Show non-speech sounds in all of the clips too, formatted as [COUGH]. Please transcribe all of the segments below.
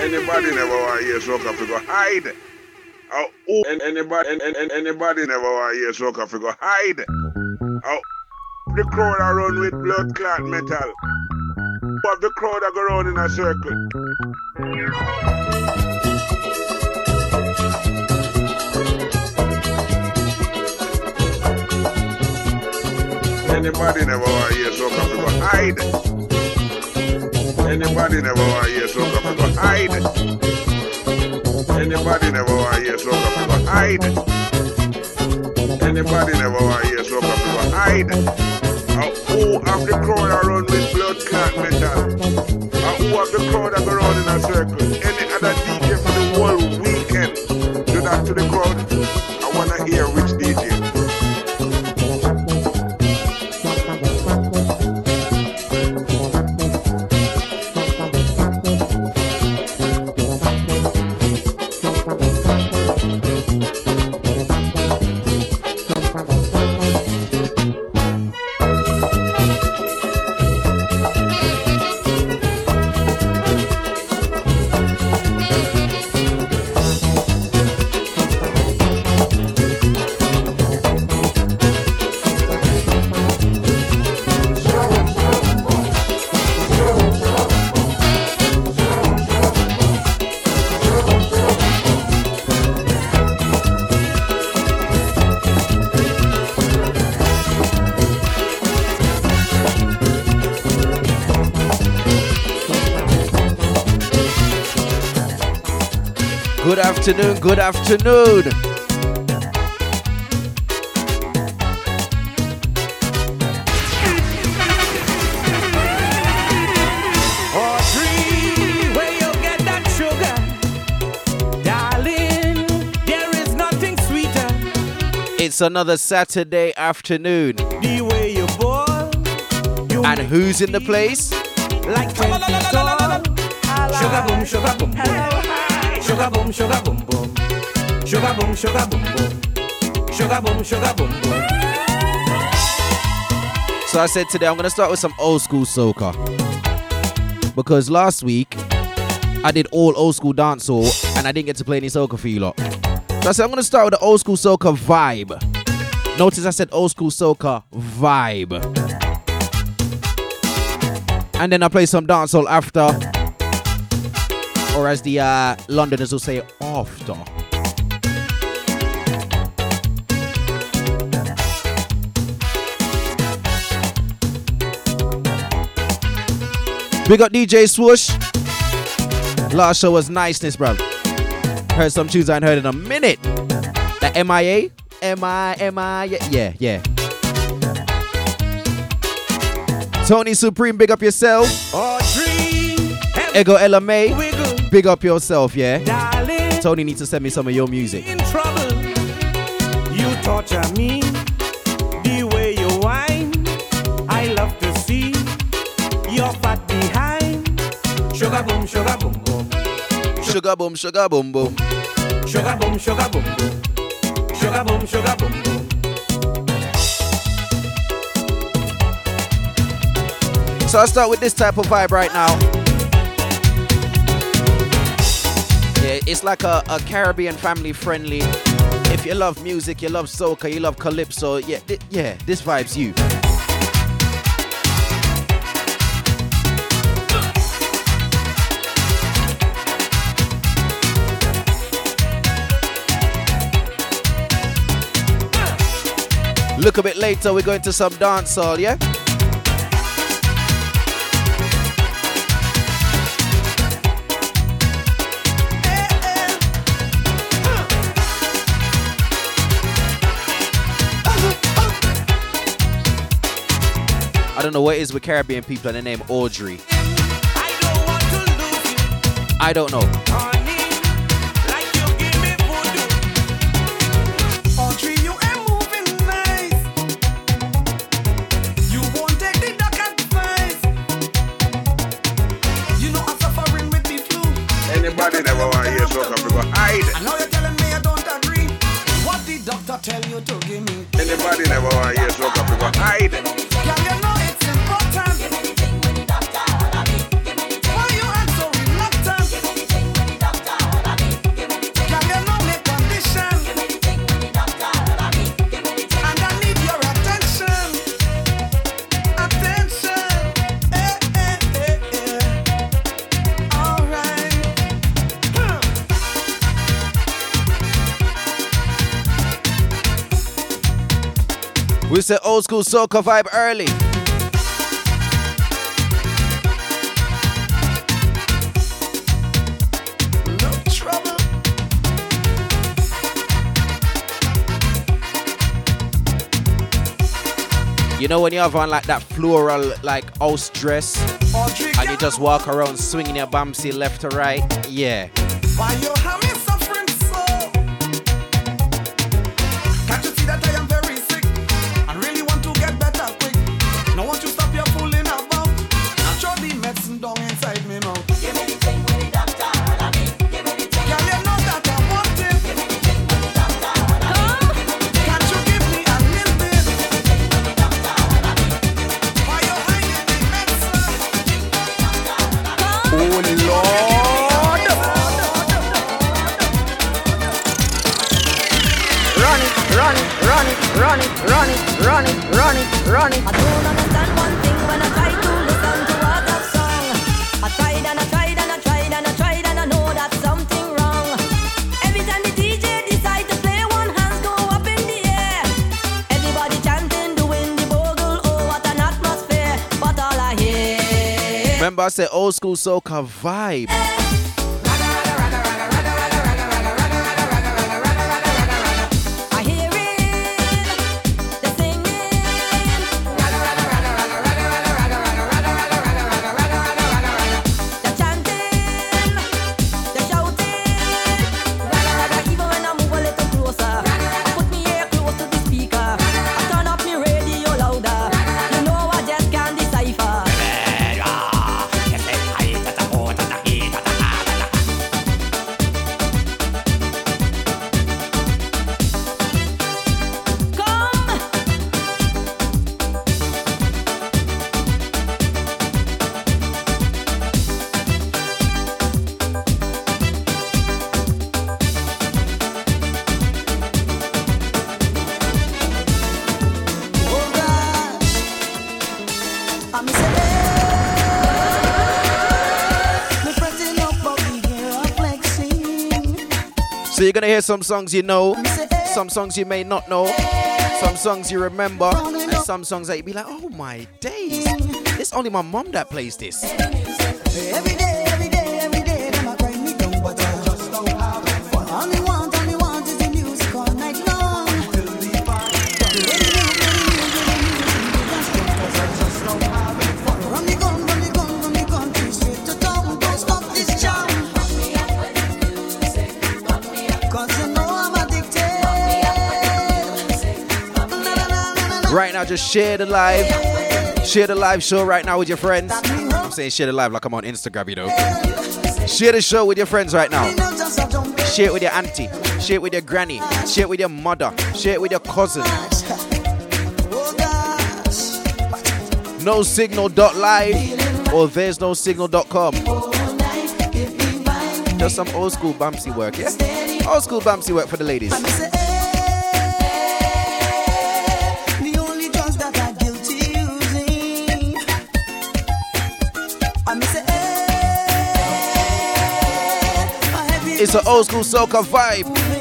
Anybody never want to hear soca fi go hide. Oh, and anybody, and, and, anybody never want to hear soca fi go hide. Oh, the crowd are run with blood clot metal. But the crowd are go round in a circle. Anybody never want to hear fi go hide. Anybody never want to hear soca fi go hide. Anybody never want to hear soca fi go hide. Anybody never want to hear soca fi go hide. Uh, who of the crowd are run with blood clot metal? Uh, who of the crowd are go round in a circle? Any other DJ for the whole weekend? Do that to the crowd. Afternoon, good afternoon. Audrey, where you get that sugar? Darling, there is nothing sweeter. It's another Saturday afternoon. The way you boil, you And who's in the place? like ten feet tall. Sugar boom, sugar boom boom. Sugar boom, sugar boom boom. Sugar boom, sugar boom boom. Sugar boom, sugar boom boom. So I said today I'm gonna start with some old school soca. Because last week I did all old school dancehall and I didn't get to play any soca for you lot. So I said I'm gonna start with the old school soca vibe. Notice I said old school soca vibe. And then I play some dancehall after. Or as the uh, Londoners will say, after. Big up DJ Swoosh. Last show was niceness, bro. Heard some tunes I ain't heard in a minute. The MIA? MI, yeah, yeah, yeah. Tony Supreme, big up yourself. Audrey, Ego LMA. Big up yourself, yeah. darling. Tony needs to send me some of your music. in trouble. You torture me the way you whine. I love to see your fat behind. Sugar boom, sugar boom boom. Sugar boom, sugar boom boom. Sugar boom, sugar boom boom. Sugar boom, sugar boom boom. So I'll start with this type of vibe right now. It's like a, a Caribbean family friendly. If you love music, you love soca, you love calypso, yeah, thi- yeah, this vibe's you. Look a bit later, we're going to some dancehall, yeah? I don't know what it is with Caribbean people and the name Audrey. I don't want to lose I don't know. honey, like you give me voodoo. Audrey, you ain't moving nice. You won't take the duck advice. You know I'm suffering with the flu. Anybody never want to hear soca fi go hide. I know you're telling me I don't agree. What did doctor tell you to give me? Anybody never want to hear soca fi go hide. We said old school soca vibe early. You know when you have on like that floral like house dress and you just walk around swinging your bamsy left to right? Yeah. I said old school soca vibe. Some songs you know, some songs you may not know, some songs you remember, and some songs that you'd be like, oh my days, it's only my mom that plays this. Now, just share the live. Share the live show right now with your friends. I'm saying share the live like I'm on Instagram, you know. Share the show with your friends right now. Share it with your auntie. Share it with your granny. Share it with your mother. Share it with your cousin. No signal.live or there's no signal.com. Just some old school bumpsy work, yeah? Old school bumpsy work for the ladies. It's an old school soca vibe.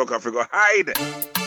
Soca figure hide.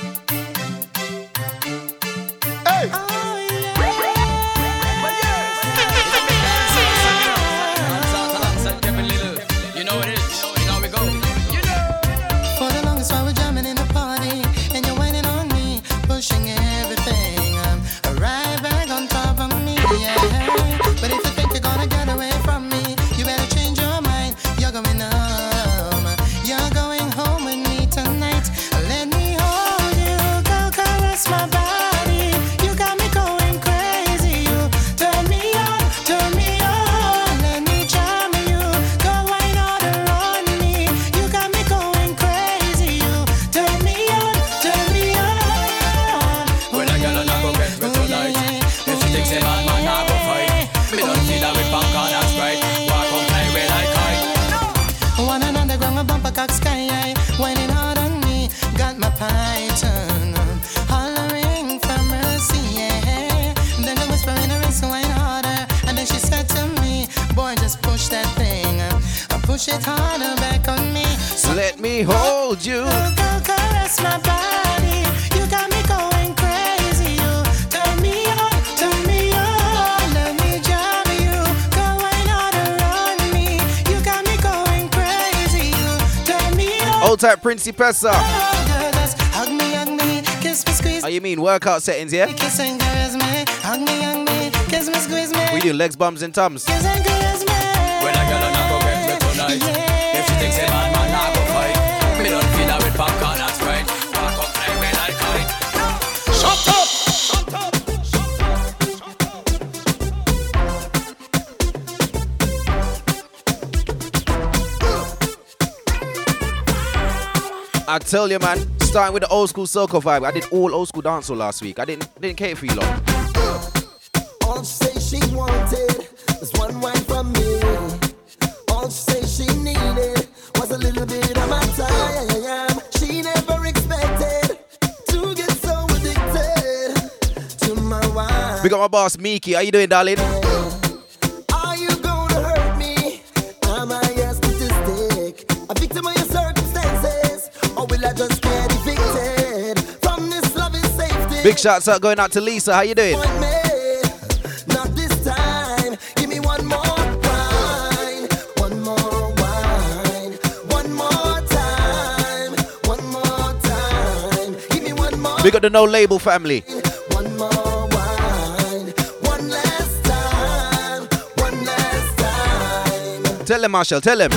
Harder back on me. So Let me hold you. go, go, caress my body. You got me going crazy. You turn me on, turn me on. Let me drive you. Go wine out around me. You got me going crazy. You turn me on. Old type Princey Pessa. Oh, girl, hug me, hug me, kiss me, squeeze Oh, you mean workout settings, yeah? me, kiss me. Hug me, hug me, kiss me, squeeze me. We do legs, bums, and tums. I tell you, man, starting with the old school soca vibe. I did all old school dancehall last week. I didn't didn't care for you lot. All she say she wanted was one wine from me. All she say she needed was a little bit of my time. She never expected to get so addicted to my wine. We got my boss Miki. How you doing, darling? Big shouts out going out to Lisa. How you doing? Point me, Not this time. Give me one more wine. One more wine. One more time. One more time. Give me one more. We got the no label family. One more wine. One last time. One last time. Tell him, Marshall. Tell him.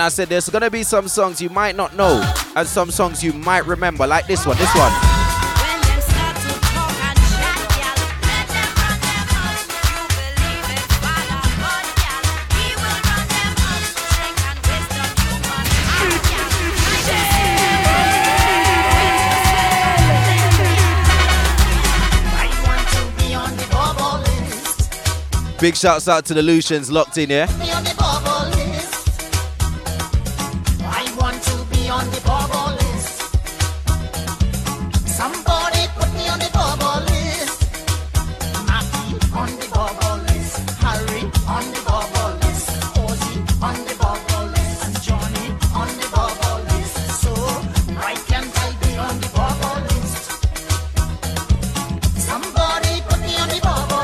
And I said there's gonna be some songs you might not know and some songs you might remember, like this one. This one. When them start to talk and chat, gal, let them run them mouth. You believe in Father God, gal, He will run them mouth. Strength and wisdom you must have, gal. I want to be on the bubble list. Big shouts out to the Lucians locked in here.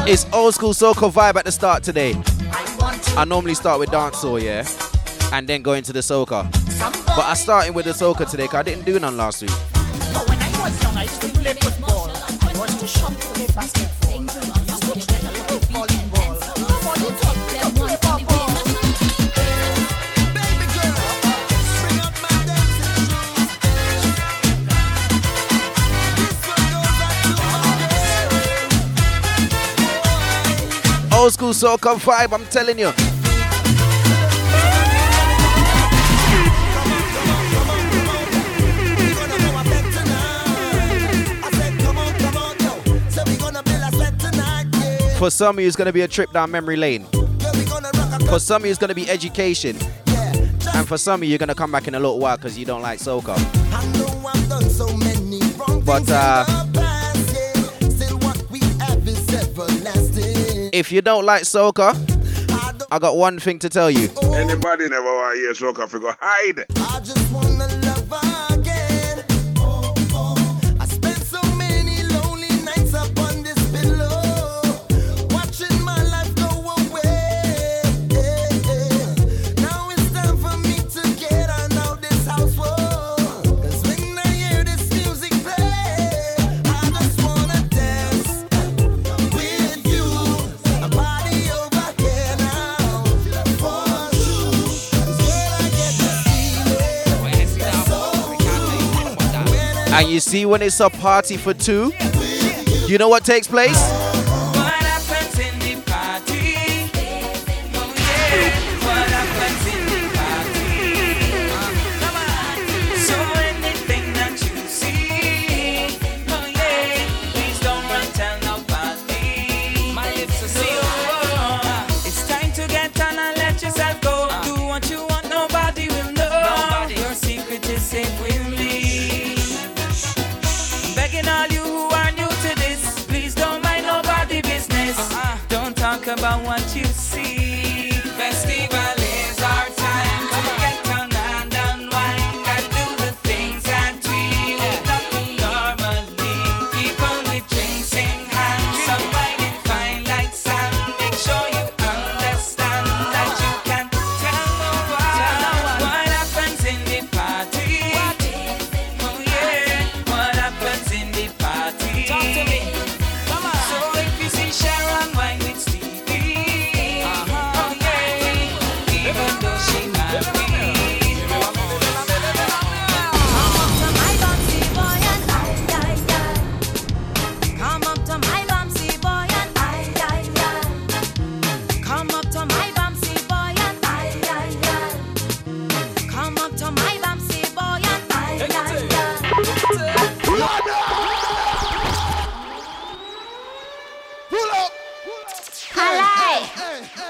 It's old school soca vibe at the start today. I normally start with dancehall, yeah, and then go into the soca. But I started with the soca today because I didn't do none last week. Old school soca vibe, I'm telling you. For some of you, it's going to be a trip down memory lane. For some of you, it's going to be education. And for some of you, you're going to come back in a little while because you don't like soca. But, uh, If you don't like soca, I got one thing to tell you. Anybody never want to hear soca, fi go hide. And you see, when it's a party for two, you know what takes place? Hey, hey.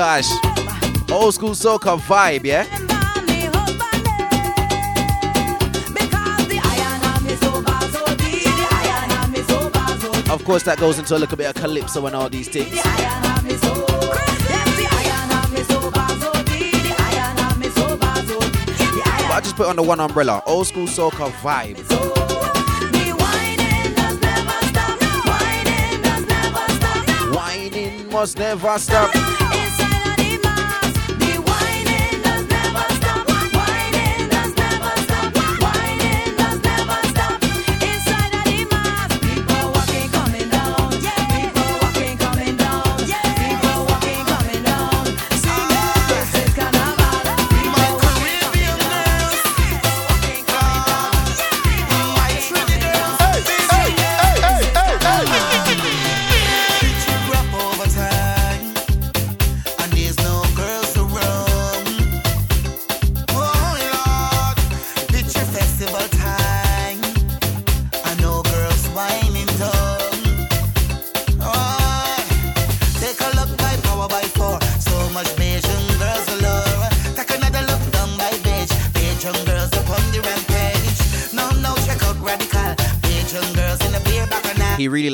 gosh. Old school soca vibe, yeah? Of course, that goes into a little bit of calypso and all these things. But I just put under one umbrella old school soca vibe. Whining must never stop.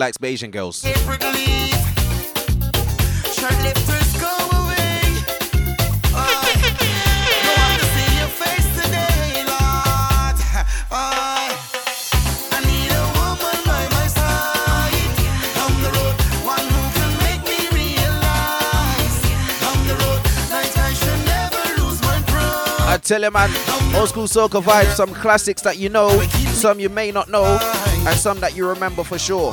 likes Asian girls. tell him, man, old school soca vibes, some classics that you know, some you may not know, and some that you remember for sure.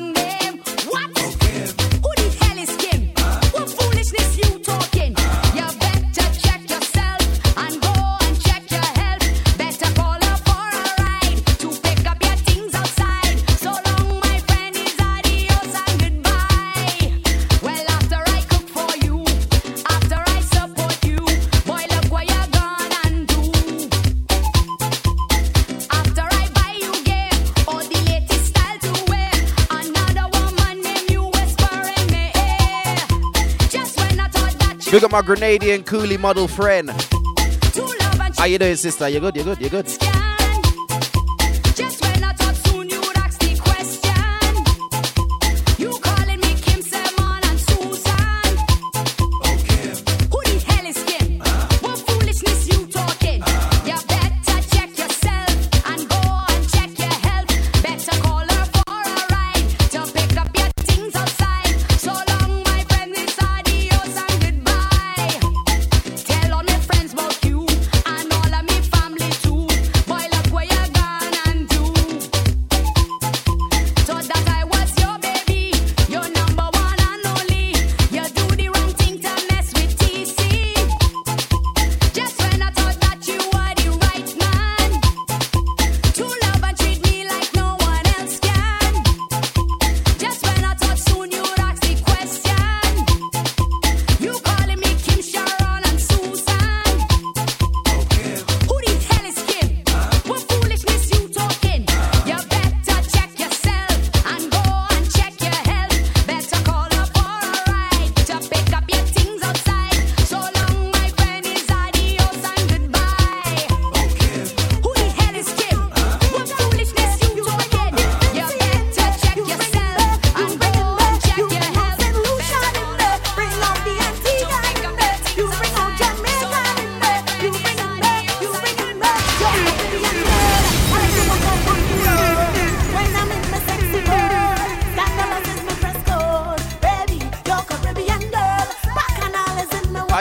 my Grenadian coolie model friend. How ah, you doing, sister? You good? You good? You good?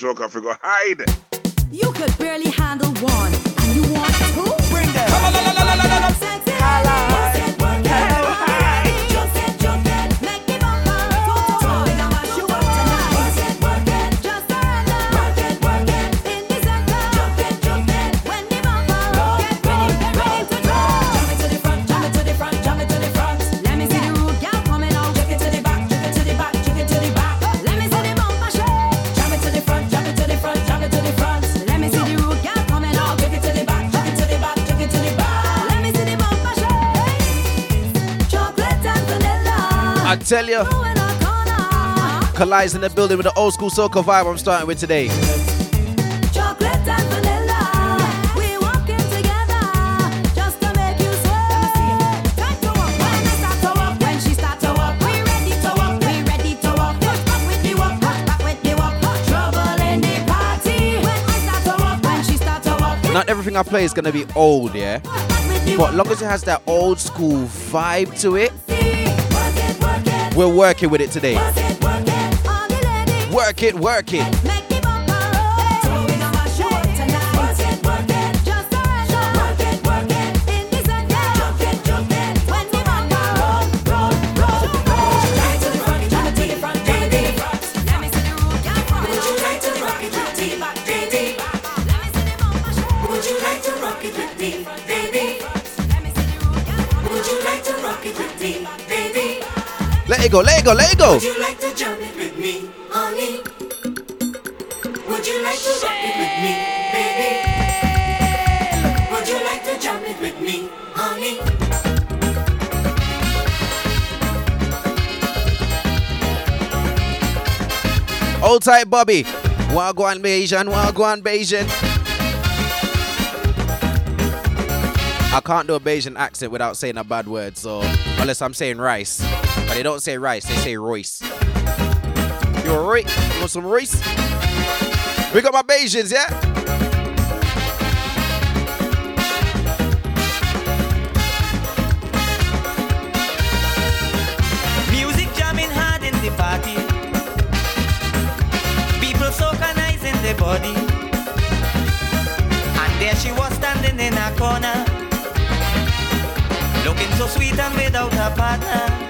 soca figure hide. The walk. Trouble in the building with When old school to vibe I'm starting with today. Not everything I play is gonna be old, yeah? Push back with the But long as it has that old school vibe to it, we're working with it today. Work it, work it. Work it, Let it go, let go, let go. Would you like to jump it with me, honey? Would you like to rock it with me, baby? Would you like to jump it with me, honey? Old tight Bobby. Wagwan Bajan, Wagwan Bajan. I can't do a Bajan accent without saying a bad word, so unless I'm saying rice. But they don't say rice, they say Royce. You alright? You want some Royce? We got my Bajans, yeah? Music jamming hard in the party. People socanizing their body. And there she was standing in a corner. Looking so sweet and without a partner.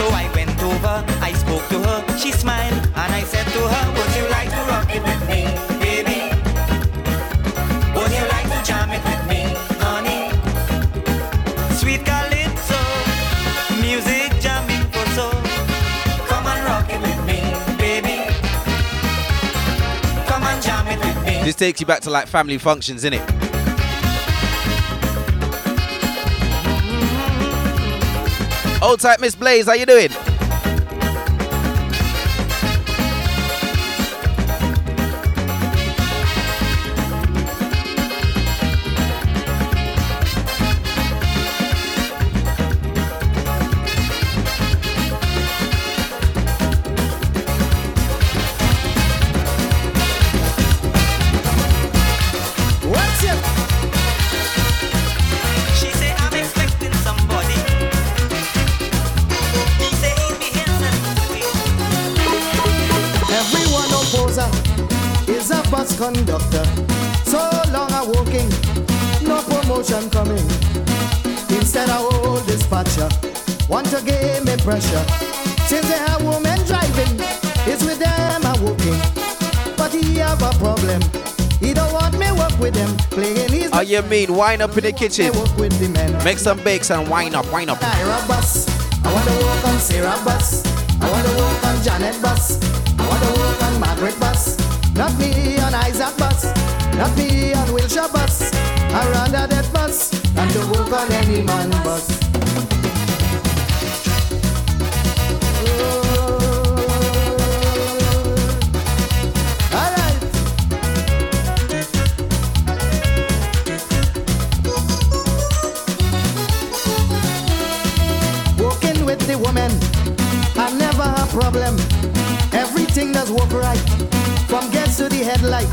So I went over, I spoke to her, she smiled, and I said to her, Would you like to rock it with me, baby? Would you like to jam it with me, honey? Sweet calypso, music jamming for soul. Come and rock it with me, baby. Come and jam it with me. This takes you back to like family functions, innit? Old tight Miss Blaze, how you doing? You mean wine up in the kitchen? Make some bakes and wine up, wine up. I want to on Sarah bus. I want to on Janet bus. I want to on Margaret bus. Not me on Isaac bus. Not me on Wilshire bus. I that bus to walk on any man bus. Does work right, from gas to the headlight.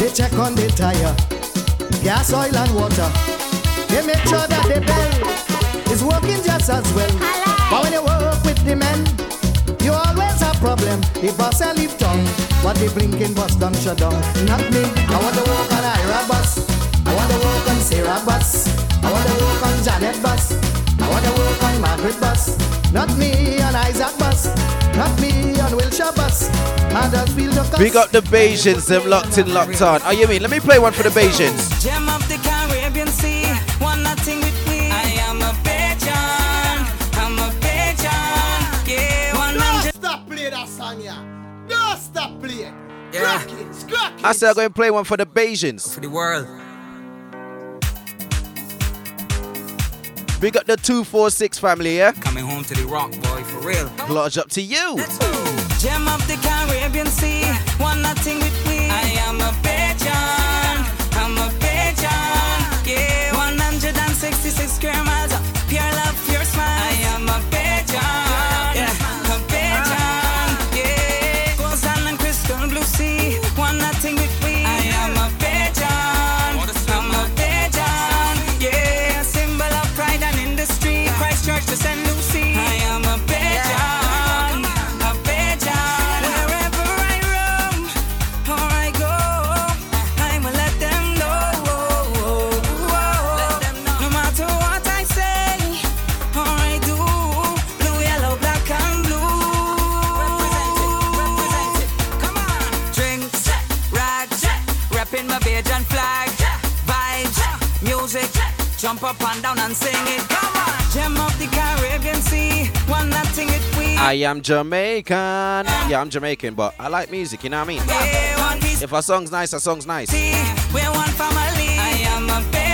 They check on the tire, gas, oil, and water. They make sure that the bell is working just as well. But when you work with the men, you always have problem. The bus I leave town, but the blinking bus done shut down. Not me. I want to walk on Ira bus. I want to walk on Sarah bus. I want to walk on Janet bus. I want to walk on Margaret bus. Not me on Isaac bus. Not me on Wilshire bus. I just feel the Big up the Bajans, them locked in, locked on. Oh, you mean? Let me play one for the Bajans. Gem of the Caribbean Sea, one nothing with me. I am a Bajan, I'm a Bajan, yeah. One Don't hundred, stop play that song, yeah. Don't stop play it. Yeah. Scrack it, scrack it. I said I'm going to play one for the Bajans. for the world. Big up the 246 family, yeah? Coming home to the rock, boy, for real. Lodge up to you. Gem of the Caribbean Sea, one nothing with me. I am a Bajan, I'm a Bajan, yeah. 166 square up and down and sing it. Come on. Gem of the Caribbean Sea, one nothing it we. I am Jamaican. Yeah, I'm Jamaican, but I like music, you know what I mean? Yeah, If a song's nice, a song's nice. we're one family. I am a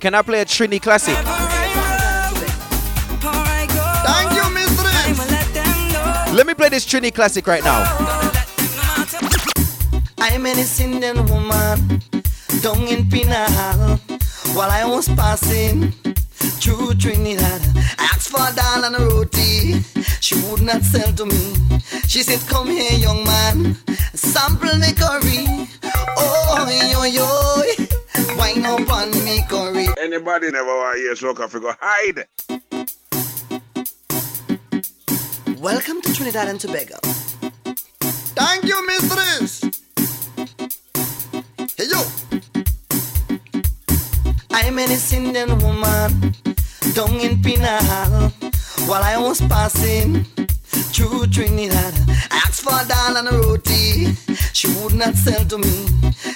Can I play a Trini classic? Wherever I roam or I go, Thank you, mistress. let them know. Let me play this Trini classic right now. I'm an Indian woman down in Penal while I was passing through Trinidad. I asked for a dal and a roti. She would not sell to me. She said, Come here, young man, sample me curry. Oh, yo, yo, wine up on me curry. Anybody never want to hear soca figure hide. Welcome to Trinidad and Tobago. Thank you, mistress. Hey, yo. I'm an Indian woman down in Penal while I was passing through Trinidad. I asked for a dal and a roti. She would not sell to me.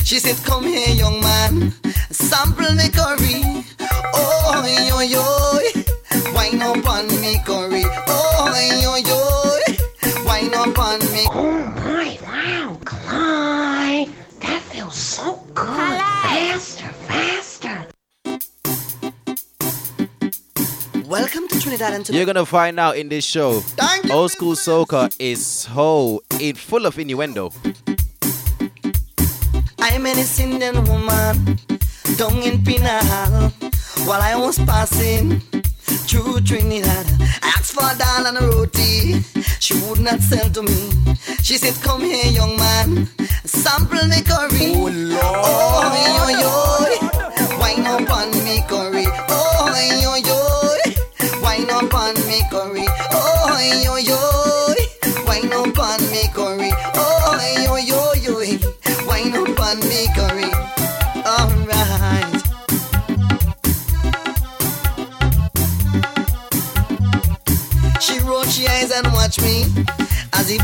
She said, Come here, young man, sample me curry. Oh, yo, yo, wine up on me curry. Oh, yo, yo, wine up on me. Oh my, wow, Clyde. That feels so good. Faster, faster. Welcome to Trinidad and Tobago. You're gonna find out in this show. Thank you, Old school soca is so in full of innuendo. I'm an Indian woman down in Penal while I was passing through Trinidad. I asked for a dal and a roti. She would not sell to me. She said, Come here, young man, sample me curry.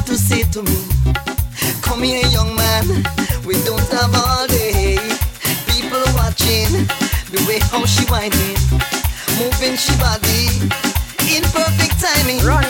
To say to me, Come here, young man, we don't have all day. People watching the way how she whining, moving she body in perfect timing. Run.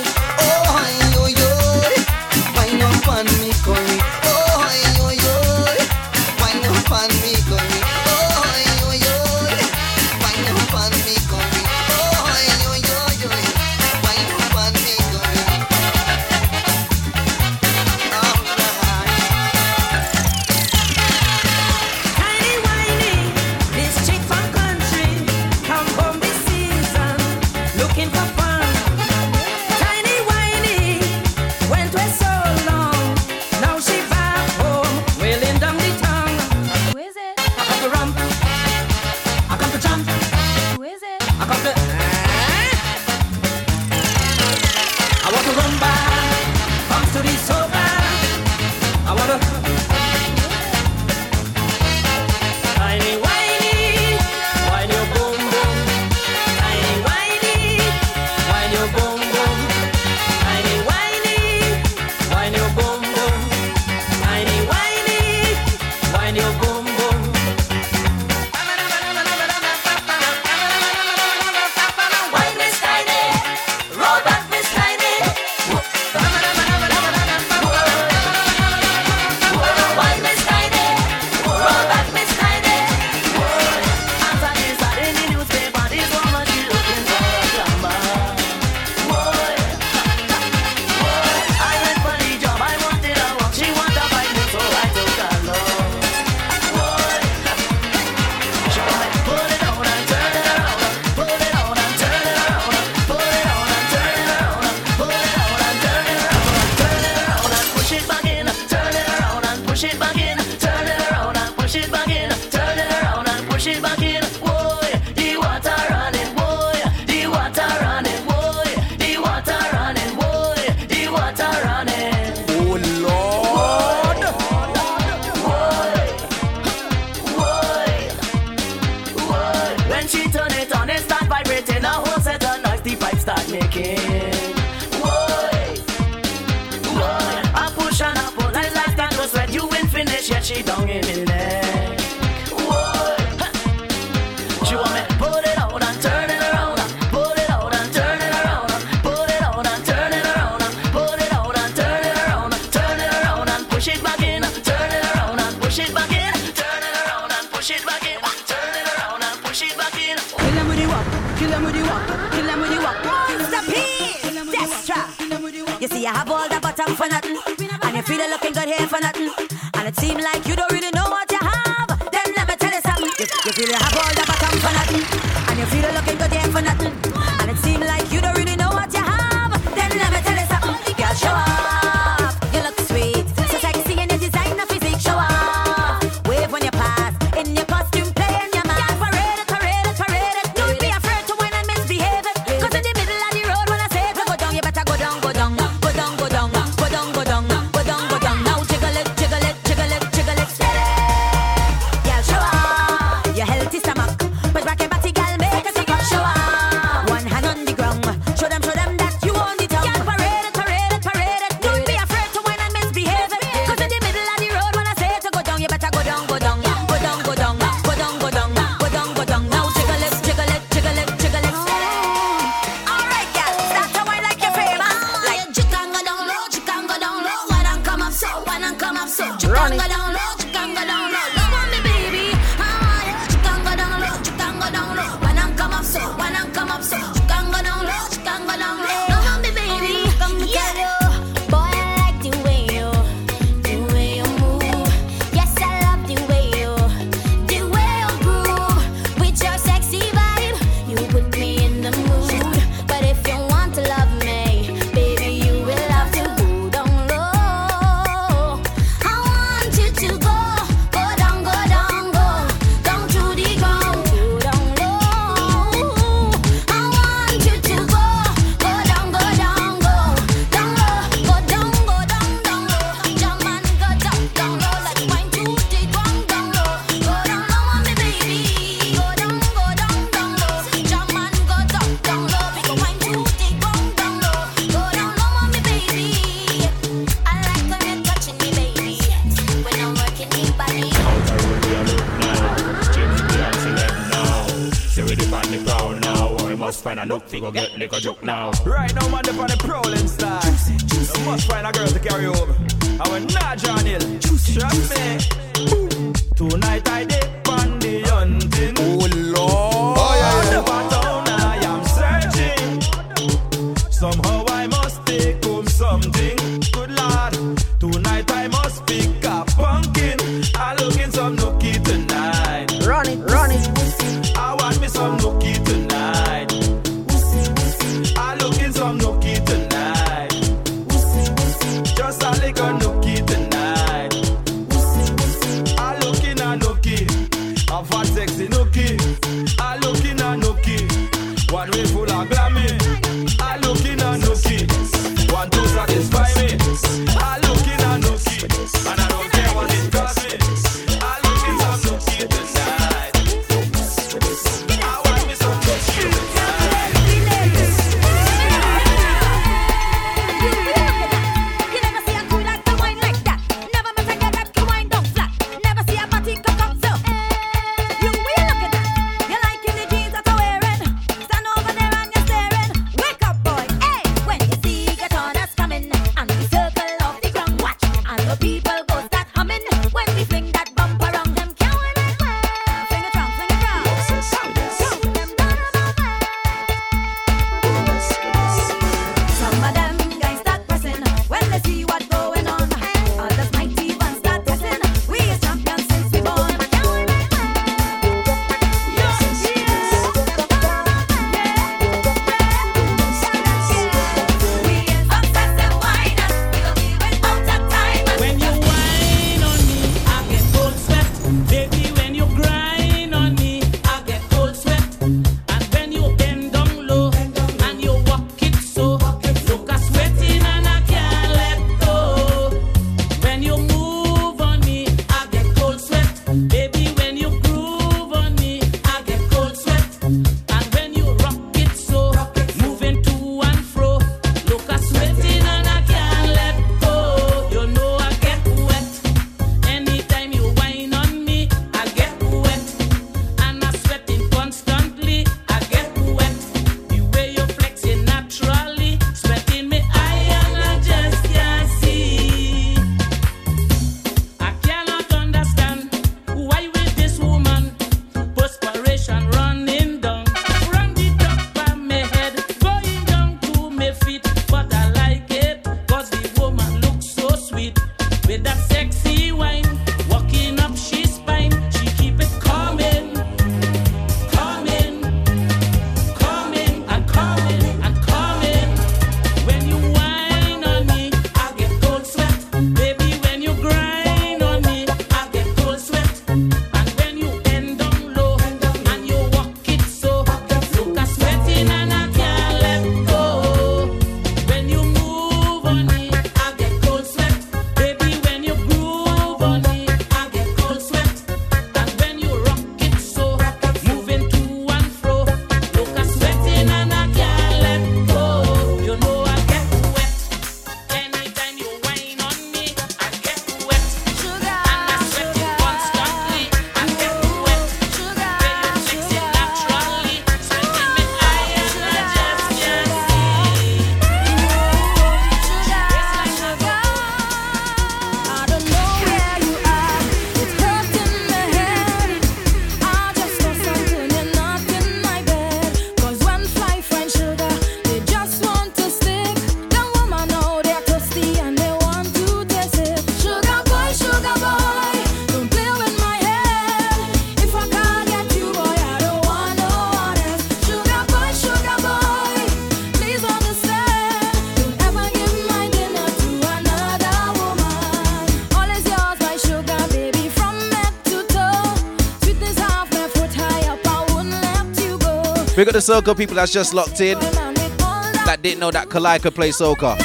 Big up the Soca people that's just locked in. That didn't know that Kali could play Soca.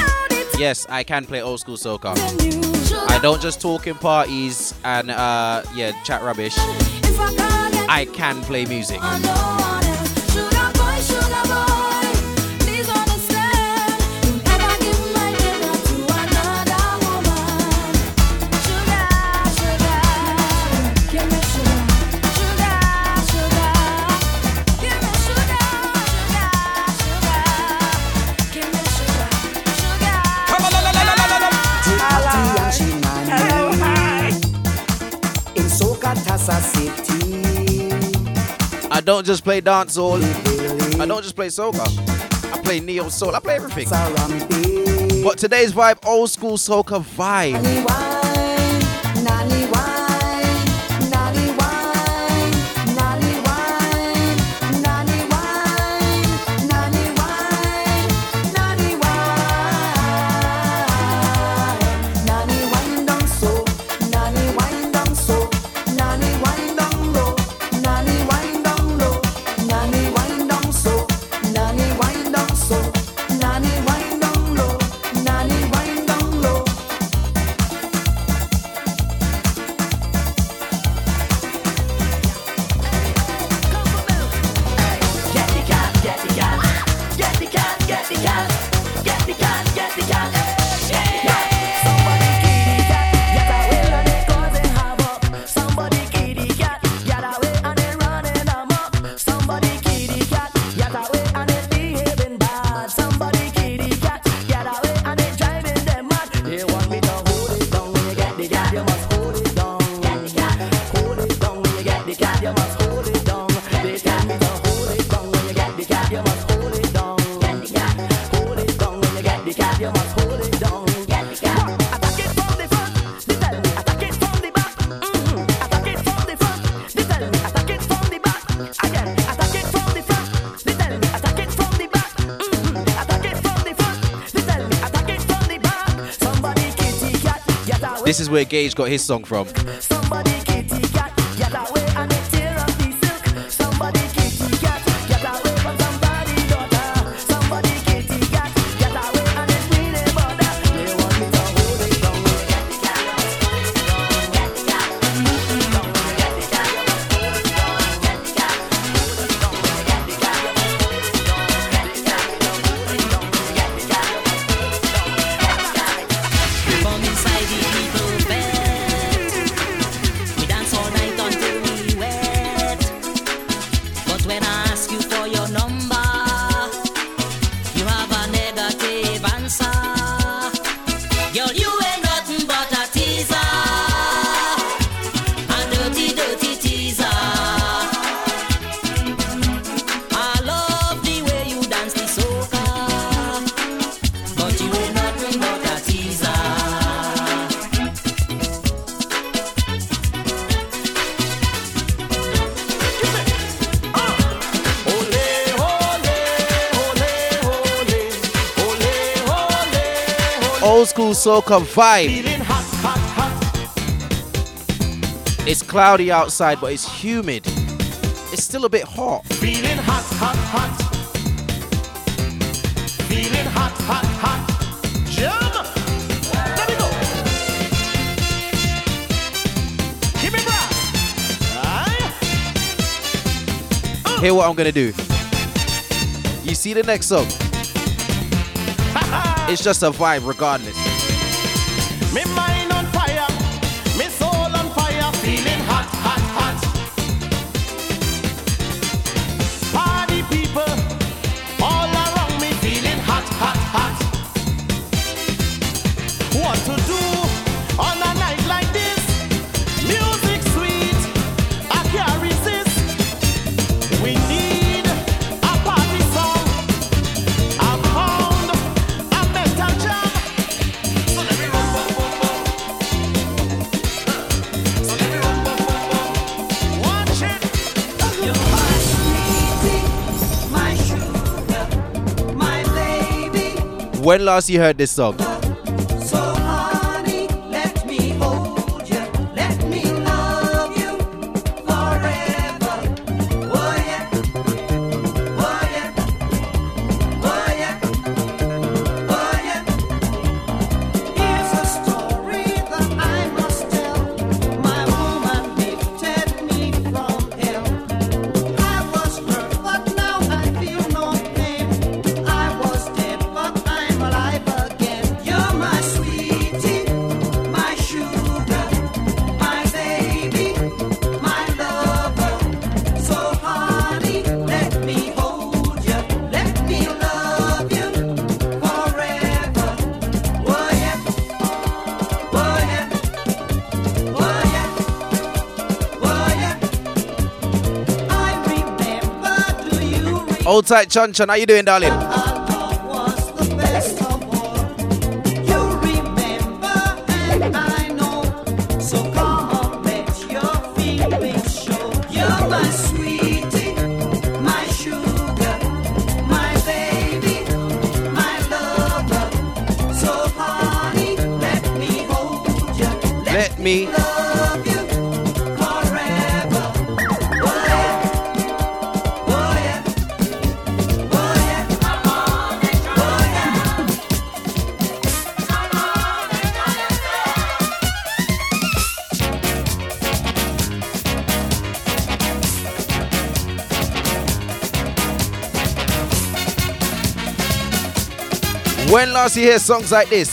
Yes, I can play old school Soca. I don't just talk in parties and uh, yeah, chat rubbish. I can play music. don't just play dancehall. I don't just play soca. I play neo soul. I play everything. But today's vibe, old school soca vibe. this is where Gage got his song from. soca vibe. It's cloudy outside, but it's humid. It's still a bit hot. Feeling hot, hot, hot. Feeling hot, hot, hot. Jump! Let me go. Keep it right. Hear what I'm gonna do. You see the next song. [LAUGHS] it's just a vibe, regardless. when last you heard this song? Tight, Chun Chun. How you doing, darling? You hear songs like this?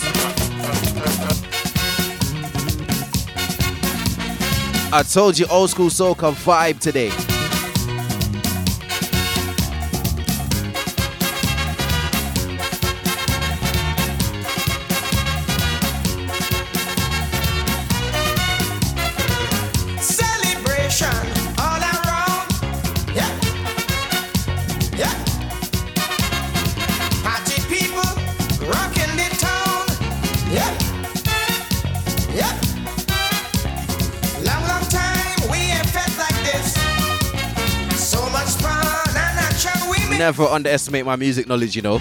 I told you old school soca vibe today. Never underestimate my music knowledge, you know.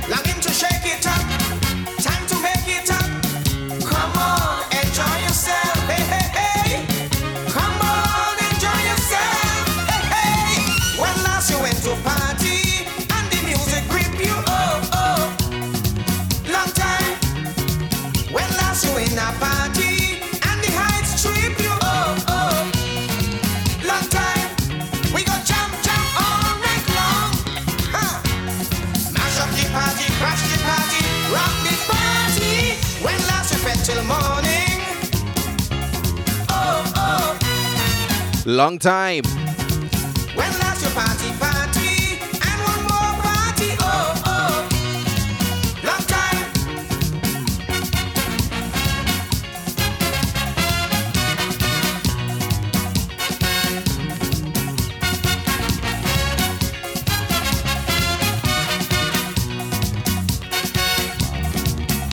Long time.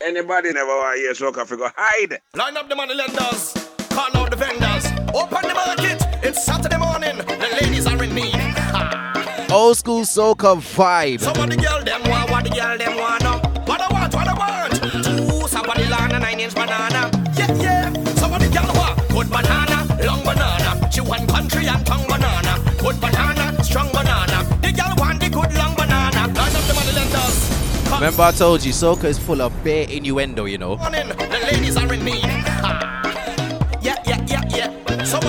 Anybody never want to hear soca figure hide. Line up the money lenders, call out the vendors, open the market. It's Saturday morning, the ladies are in need. Ah. Old school soca vibe. Some of the girl them want, what the girl them want now. What I want, what I want. Two somebody land a nine inch banana. Yeah, yeah. Some of the girl want good banana, long banana. She want country and tongue banana. Good banana, strong banana. The girl want the good long banana. Up the money lenders. Remember I told you soca is full of bare innuendo, you know. morning, the ladies are in need. Ha. Ah. Yeah, yeah, yeah, yeah. Some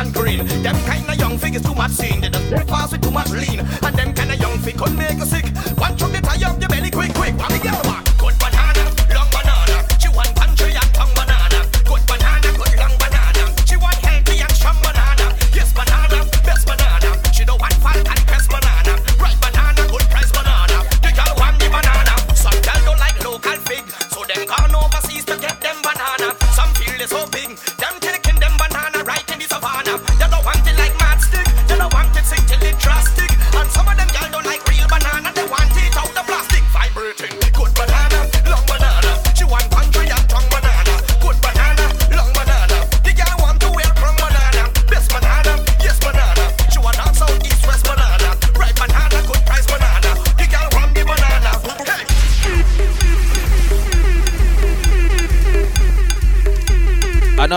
and green. Them kind of young fig is too much seen. They just pass with too much lean. And them kind of young fig could make you sick.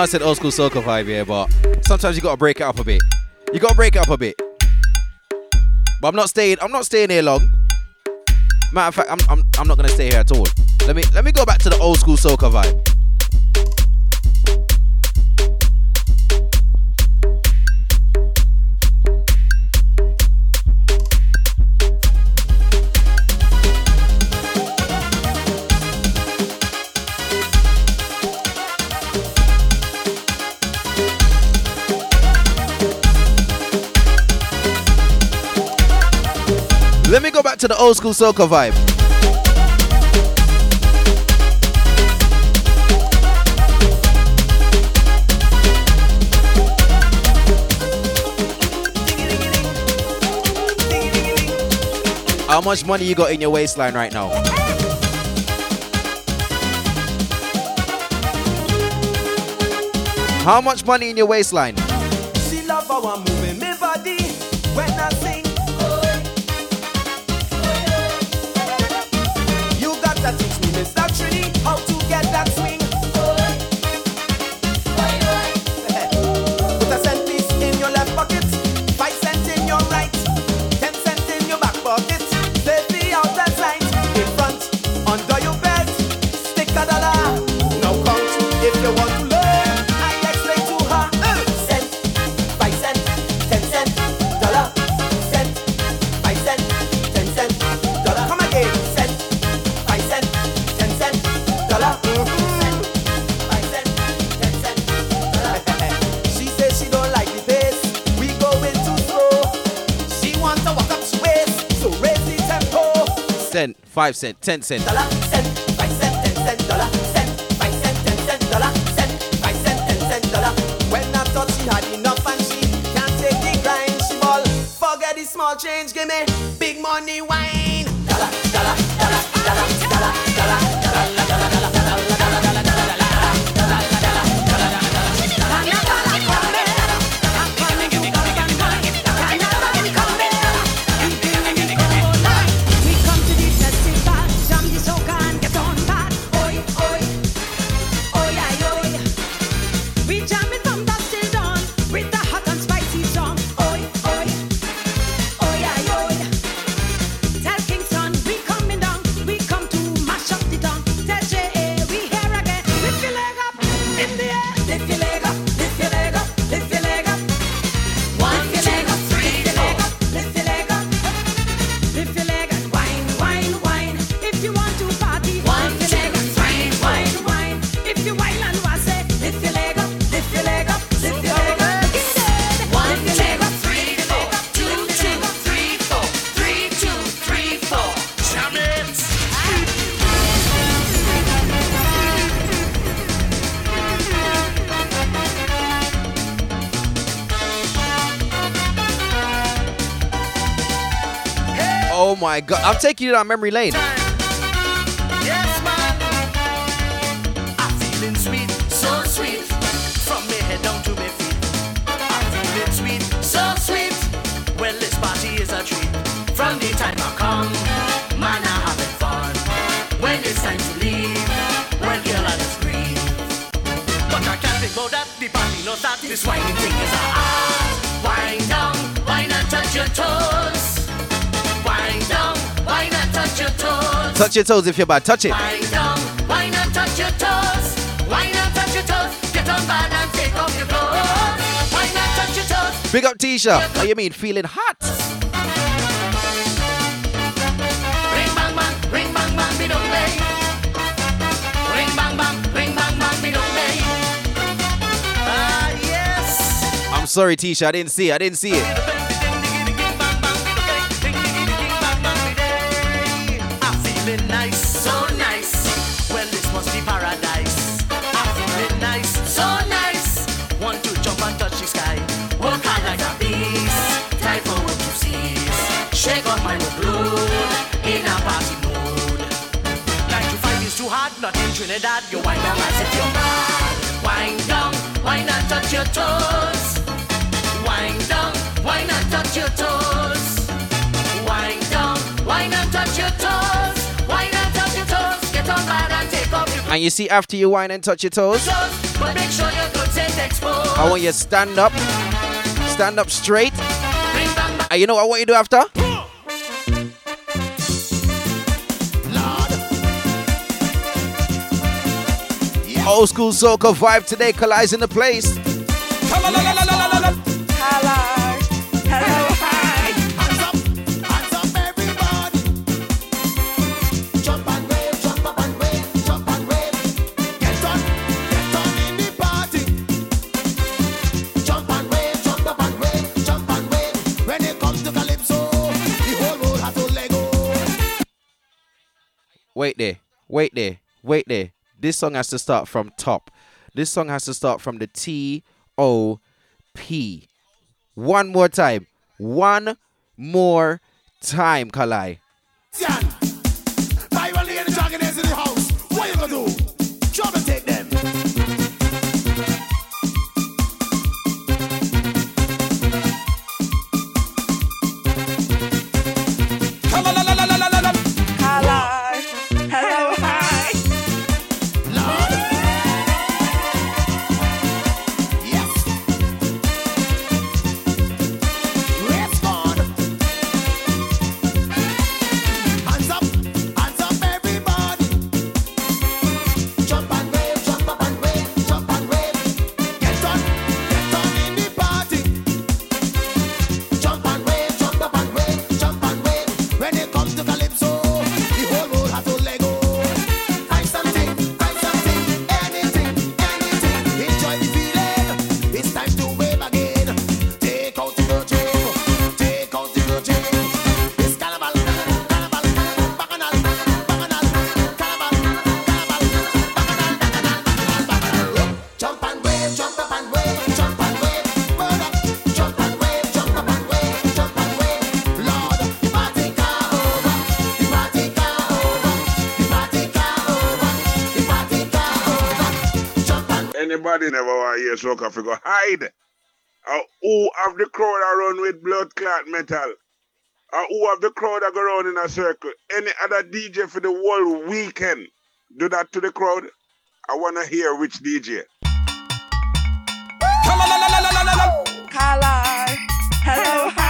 I said old school soca vibe here, but sometimes you gotta break it up a bit. You gotta break it up a bit. But I'm not staying. I'm not staying here long. Matter of fact, I'm, I'm, I'm not gonna stay here at all. Let me let me go back to the old school soca vibe. Old school soca vibe. How much money you got in your waistline right now? How much money in your waistline? Get that Cent, five cent, ten cent. Dollar, cent, five cent, ten cent, dollar, cent, five cent, ten cent, dollar, cent, five cent, ten cent, dollar. When I thought she had enough and she can't take the grind, she. Forget the small change, give me big money wine. My god, I'm taking you down memory lane. Yes, Touch your toes if you're bad. Touch it. Wine and touch your toes. Wine and touch your toes. Get on bad and take off your clothes. Wine and touch your toes. Big up Tisha. What you mean feeling hot? Ring bang bang, ring bang bang, me don't lay. Ring bang bang, ring bang bang, me don't lay. Ah yes. I'm sorry, Tisha. I didn't see it. I didn't see it. Touch your toes. Wind down, wind and touch your toes. Wind down, wind and touch your toes. Wind and touch your toes. Get on bad and take off your And you see, after you whine and touch your toes, clothes, but make sure your goods ain't exposed. I want you to stand up, stand up straight. And you know what I want you to do after? Old school soca vibe today collides in the place. Wait there. Wait there. Wait there. This song has to start from top. This song has to start from the T O P. One more time. One more time, Kali. Nobody never want to hear South Africa hide. Uh, Who have the crowd that run with blood clot metal? Uh, Who have the crowd that go round in a circle? Any other DJ for the whole weekend do that to the crowd? I want to hear which DJ. Hello, hello.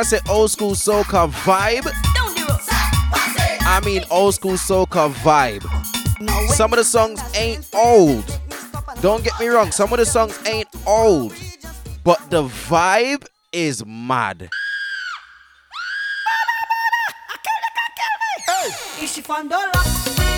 I say old school soca vibe, I mean old school soca vibe. Some of the songs ain't old. Don't get me wrong, some of the songs ain't old, but the vibe is mad. Hey.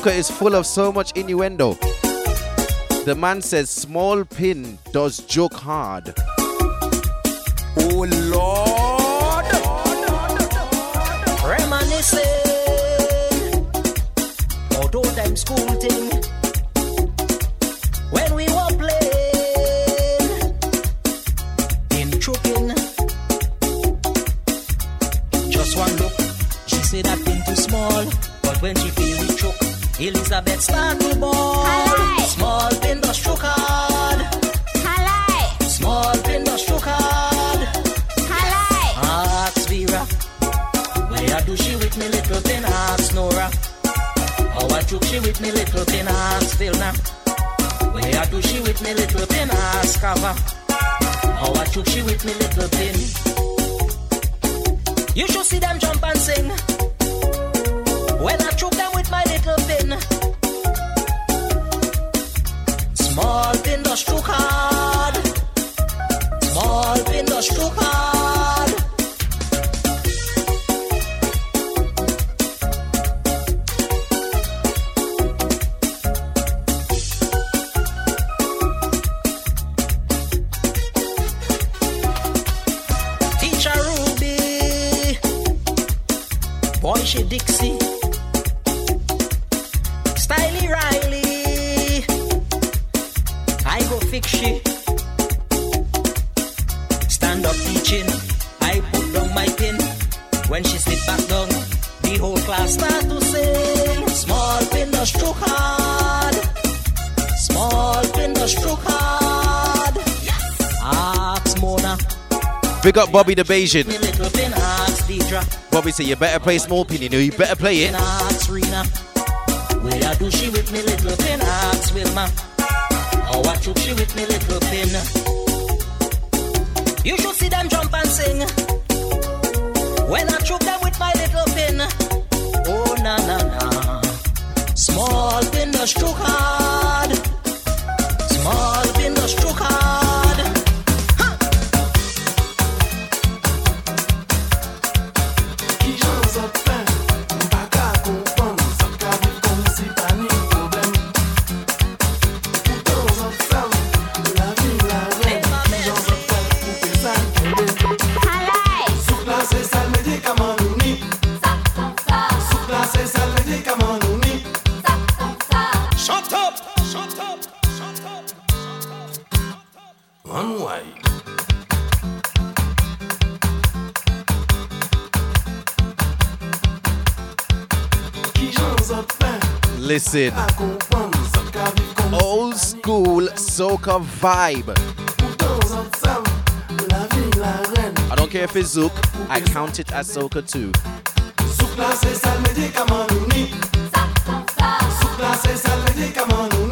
Soca is full of so much innuendo. The man says small pin does joke hard. Oh Lord. Reminiscing. Although them school thing. Fix she. Stand up teaching, I put down my pin. When she sit back down, the whole class start to sing. Small pin the stroke hard, small pin the stroke hard. Ask Mona. Big up Bobby the Bajan. Me little pin ask Deidre. Bobby said you better play small pin, you know, you better play it. Pin ask Rena. Where I do she with me little pin ask Wilma. Choke she with me little pin. You should see them jump and sing. When I choke them with my little pin. Oh na na na. Small pin the stroke hard. Small pin the stroke hard. Listen. Old school soca vibe. I don't care if it's Zouk, I count it as soca too. One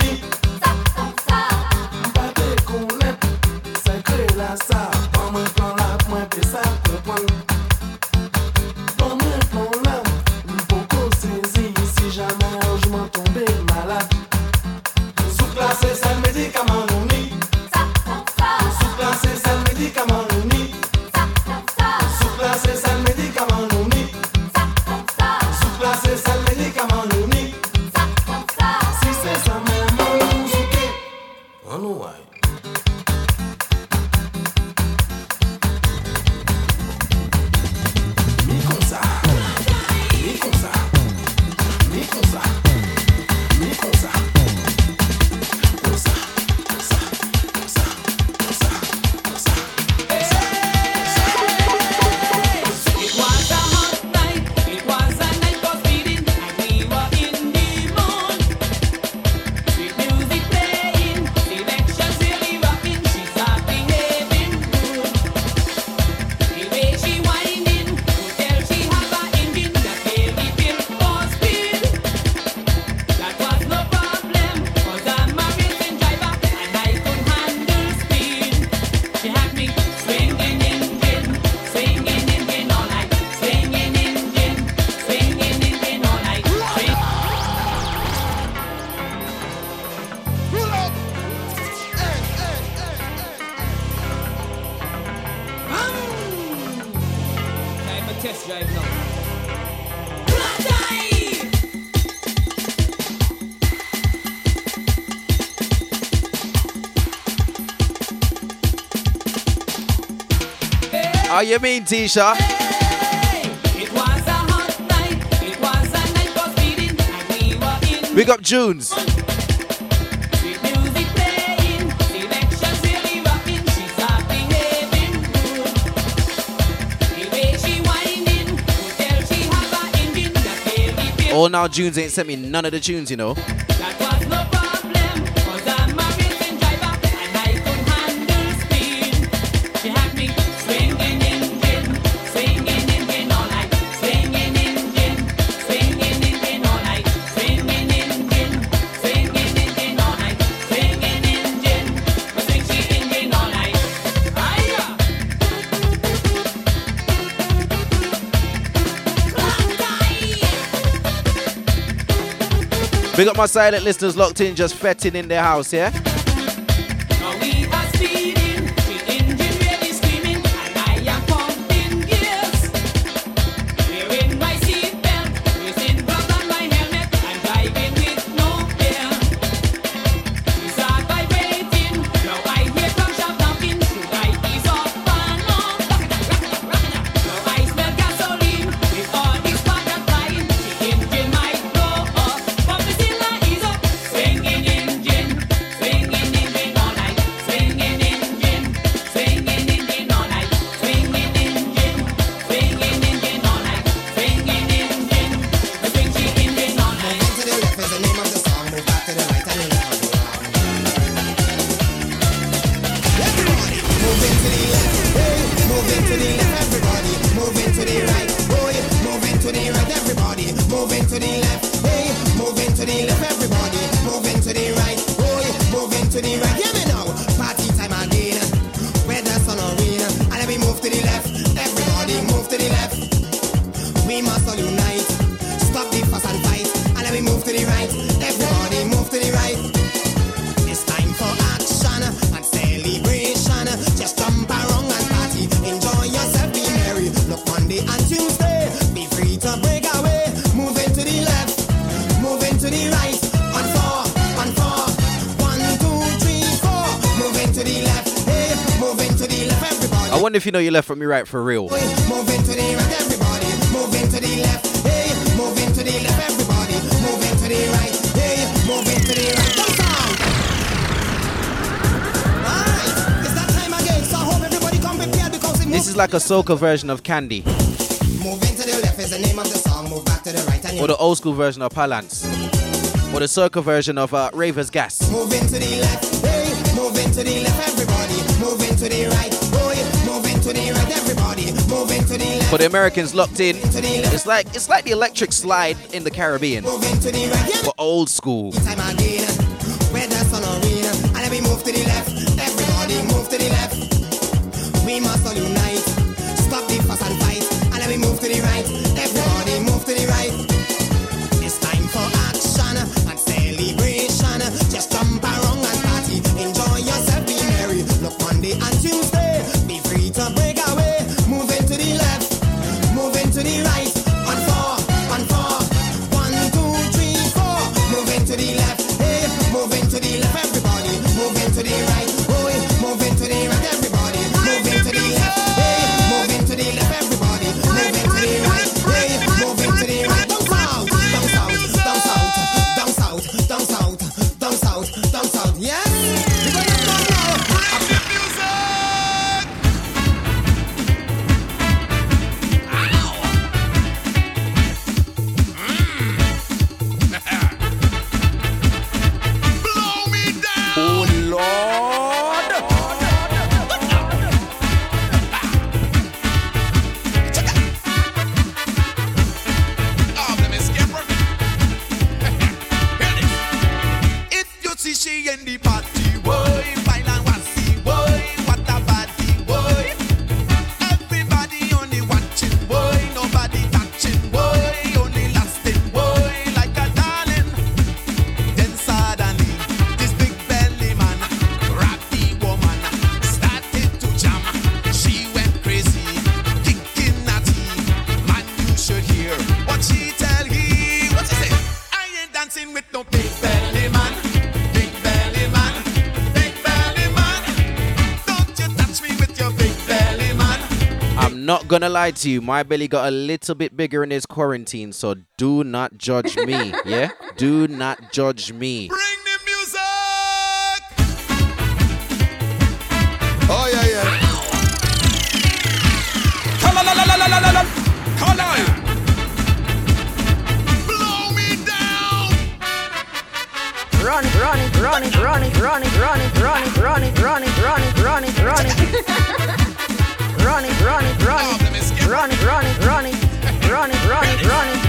How you mean, Tisha? Big up Junes. Oh, now Junes ain't sent me none of the tunes, you know. Big up my silent listeners locked in, just fetting in their house, yeah? if you know your left from your right for real. The right, everybody. The left. Hey, the left, everybody. The right. Hey, the right. Come on. Alright, it's that time again. So I hope everybody come prepared because it This is like a soca version of Candy. The left is the name of the song. Move back to the right. And or the old school version of Palance. Or the circle version of uh, Raver's Gas. The left. Hey, the left. For the Americans locked in, it's like it's like the electric slide in the Caribbean, For old school. gonna lie to you. My belly got a little bit bigger in this quarantine, so do not judge me. yeah, do not judge me. Bring the music. Oh yeah yeah. Come on. run it, run it, run it, run it, run it, run it, run it, run it, run it, run it, run it, run it, run it, run it, run it running, running, running.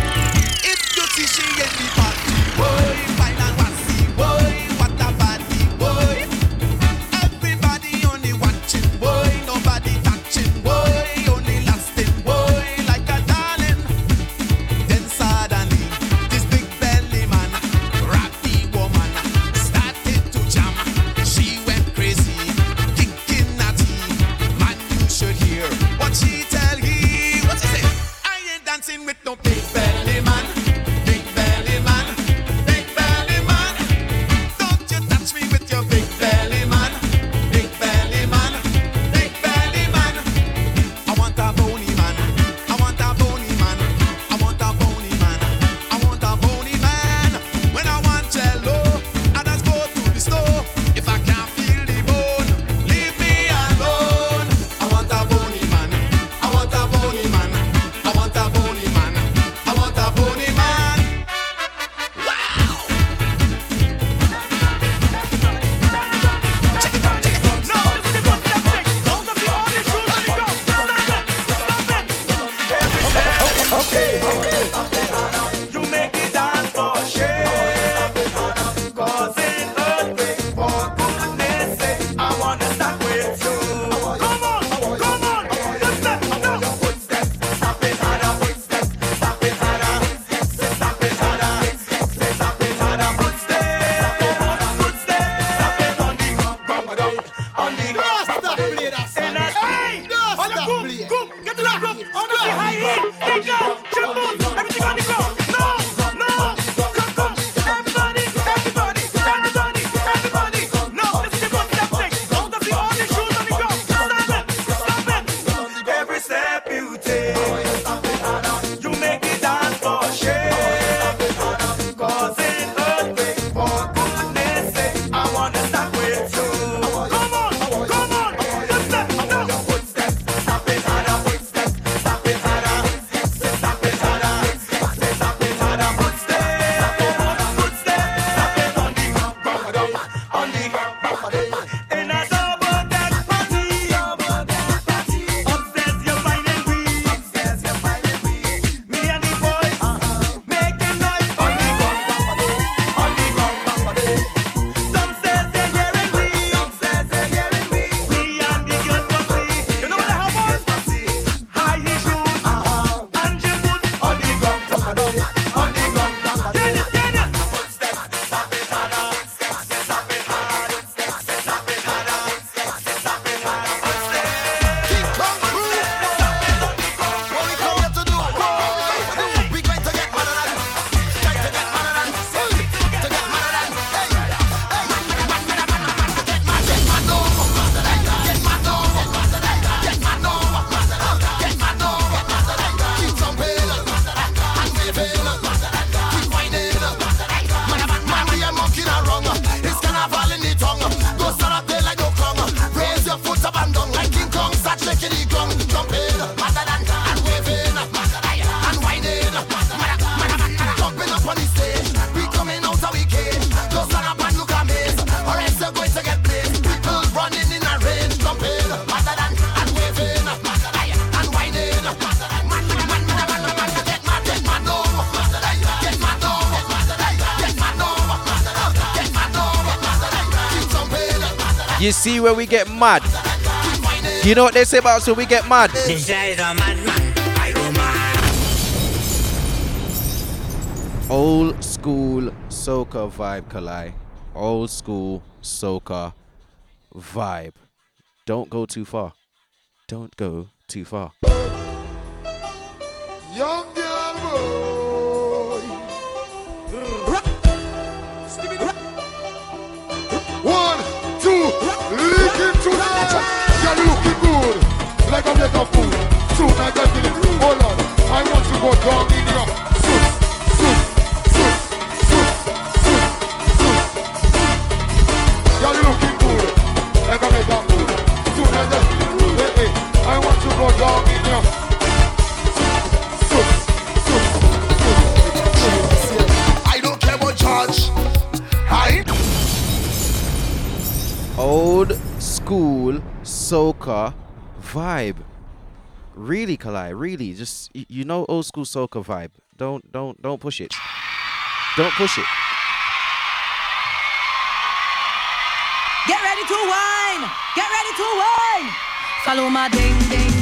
See where we get mad. You know what they say about us when we get mad? Old school soca vibe, Kali. Old school soca vibe. Don't go too far. Don't go too far. Soon I I want to go down in old school soca vibe. Really, Kali, really. Just you know old school soca vibe. Don't don't don't push it. Don't push it. Get ready to wine. Get ready to wine. Follow my ding ding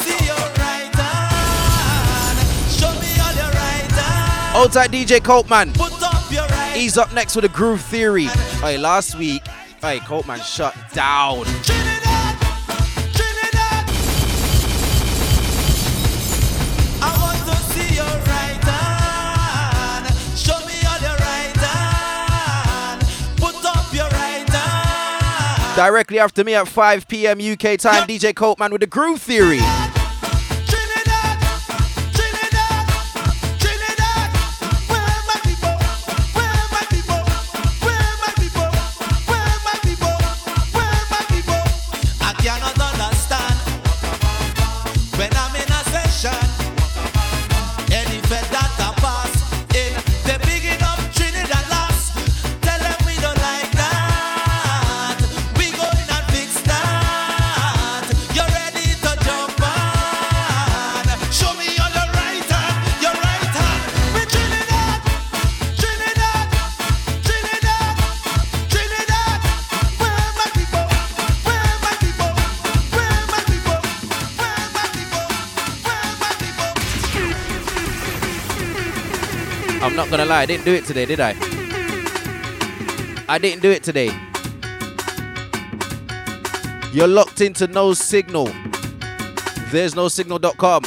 see your right hand. Show me all your right hand. Old tight DJ Coltman. Put up your right He's up next with a groove theory. Hey, last week, hey, Coltman shut down. Directly after me at 5 p.m. UK time, DJ Coltman with the groove theory. I'm not gonna lie, I didn't do it today, did I? I didn't do it today. You're locked into no signal. There's no signal.com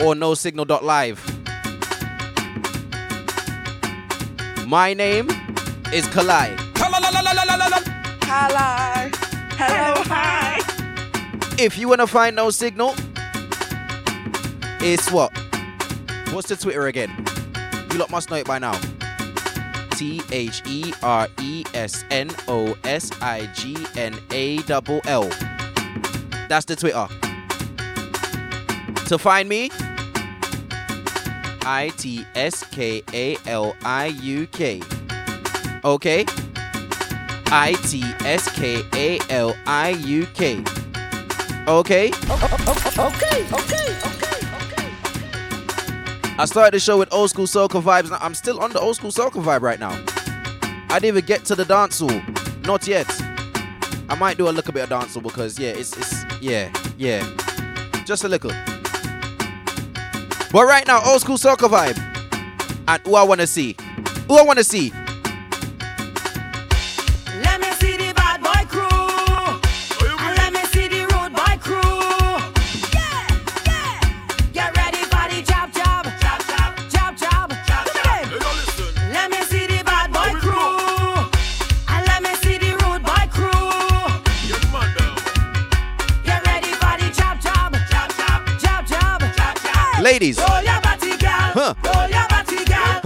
or no signal.live. My name is Kali. Hello. Hello, hi. If you wanna find no signal, it's what? What's the Twitter again? You lot must know it by now. T H E R E S N O S I G N A double L. That's the Twitter. To find me, I T S K A L I U K. Okay? I T S K A L I U K. Okay? Okay, okay, okay. I started the show with old school soca vibes. Now I'm still on the old school soca vibe right now. I didn't even get to the dance hall. Not yet. I might do a little bit of dance hall because yeah, it's it's yeah, yeah. Just a little. But right now, old school soca vibe. And who I wanna see? Who I wanna see?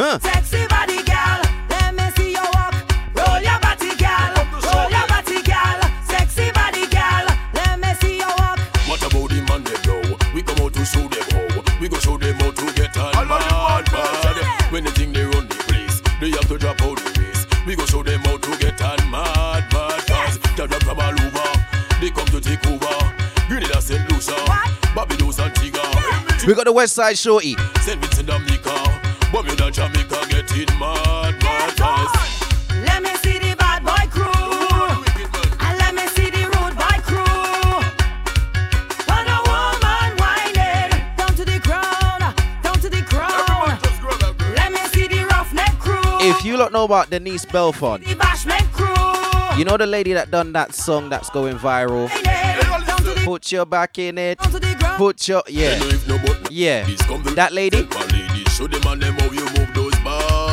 Huh. Sexy body, girl. Let me see your walk. Roll your body, girl. Roll your body, girl. Sexy body, girl. Let me see your walk. What about the man them now? We come out to show them how. We go show them how to get on mad, mad. When they think they run the place, they have to drop out the race. We go show them how to get on mad, mad. Cause they drop from all over. They come to take over. Grenada, St. Lucia, Barbados, Antigua. We got the West Side Shorty. St. Vincent, Dominica, Bermuda, Jamaica, getting mad, mad. Cause Let me see the bad boy crew. And let me see the road boy crew. When a woman whining down to the ground, down to the ground. Let me see the roughneck crew. If you lot know about Denise Belfon, The bashment crew. you know the lady that done that song that's going viral. Put your back in it. Put your yeah. Yeah. That lady.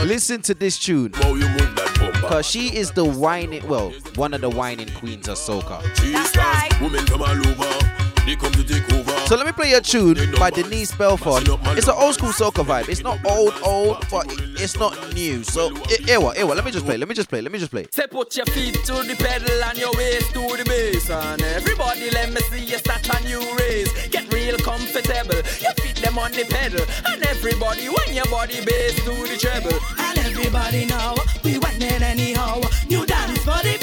Listen to this tune. How you move that bumper. Cause she is the whining well, one of the whining queens of soca. Jesus, women So let me play a tune by Denise Belfon. It's an old school soca vibe. It's not old, old, but it's not new. So, eh, eh, ewa, ewa, eh, let me just play. Let me just play. Let me just play. Say put your feet to the pedal and your waist to the bass And everybody let me see you start a new race Get real comfortable, your feet them on the pedal And everybody when your body bass to the treble And everybody now, we went there anyhow. New dance for the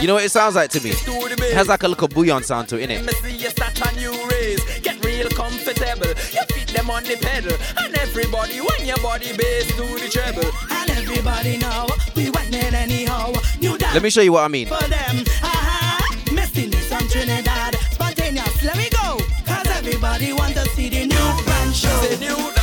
You know what it sounds like to me? It has like a little bouyon sound to it, innit? me see you start a new race. Get real comfortable. Your feet them on the pedal. And everybody when your body bass to the treble. And everybody now, we went there anyhow. Let me show you what I mean. for them. Aha, Misty Miss from Trinidad. Spontaneous, let me go. Cause everybody want to see the new show.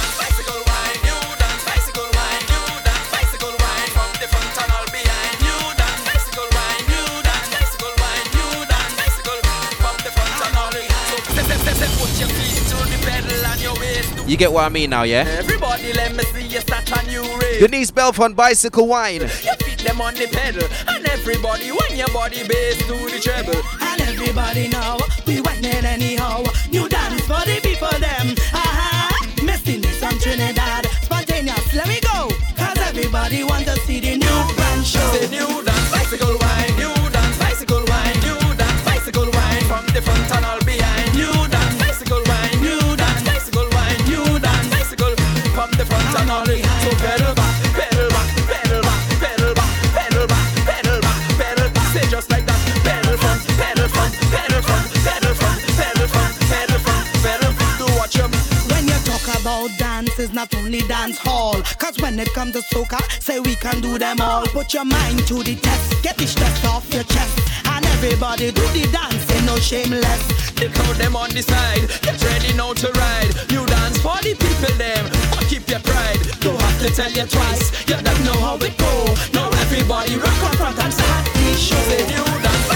You get what I mean now, yeah? Everybody let me see you start a new race. Denise Belfon Bicycle Wine. Your feet them on the pedal and everybody when your body bass to the treble. And everybody now, we went there anyhow. New dance for the people them. Aha, Misty Miss from Trinidad. Spontaneous, let me go. Cause everybody want to see the new brand show. Say new it's not only dance hall. Cause when it comes to soca, say we can do them all. Put your mind to the test, get the stress off your chest. And everybody do the dance, ain't no shameless. The crowd them on the side, get ready now to ride. You dance for the people them, but keep your pride. Don't have to tell you twice, you don't know how it go. Now everybody rock up front and start the show. Say new dance,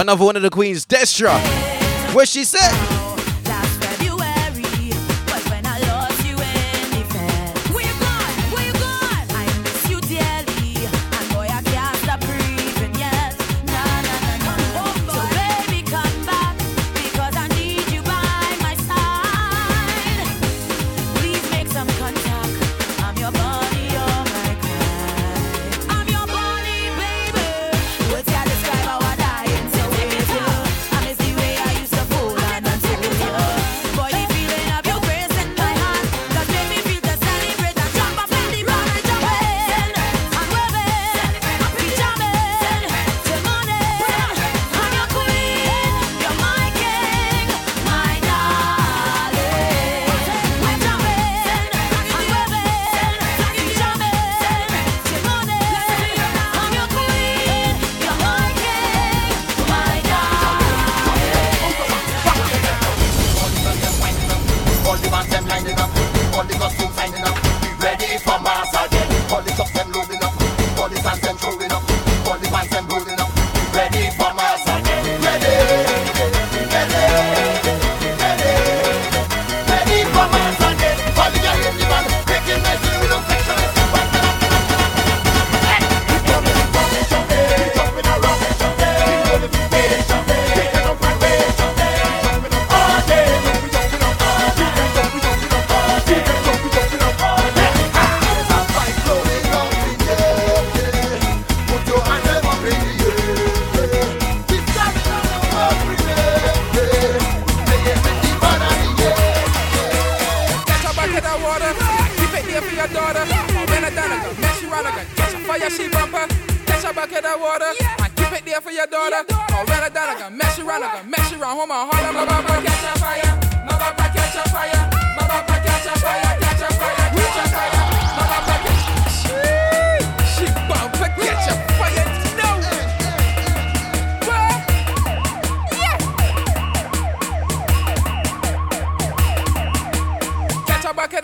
Another one of the queens, Destra. What she said?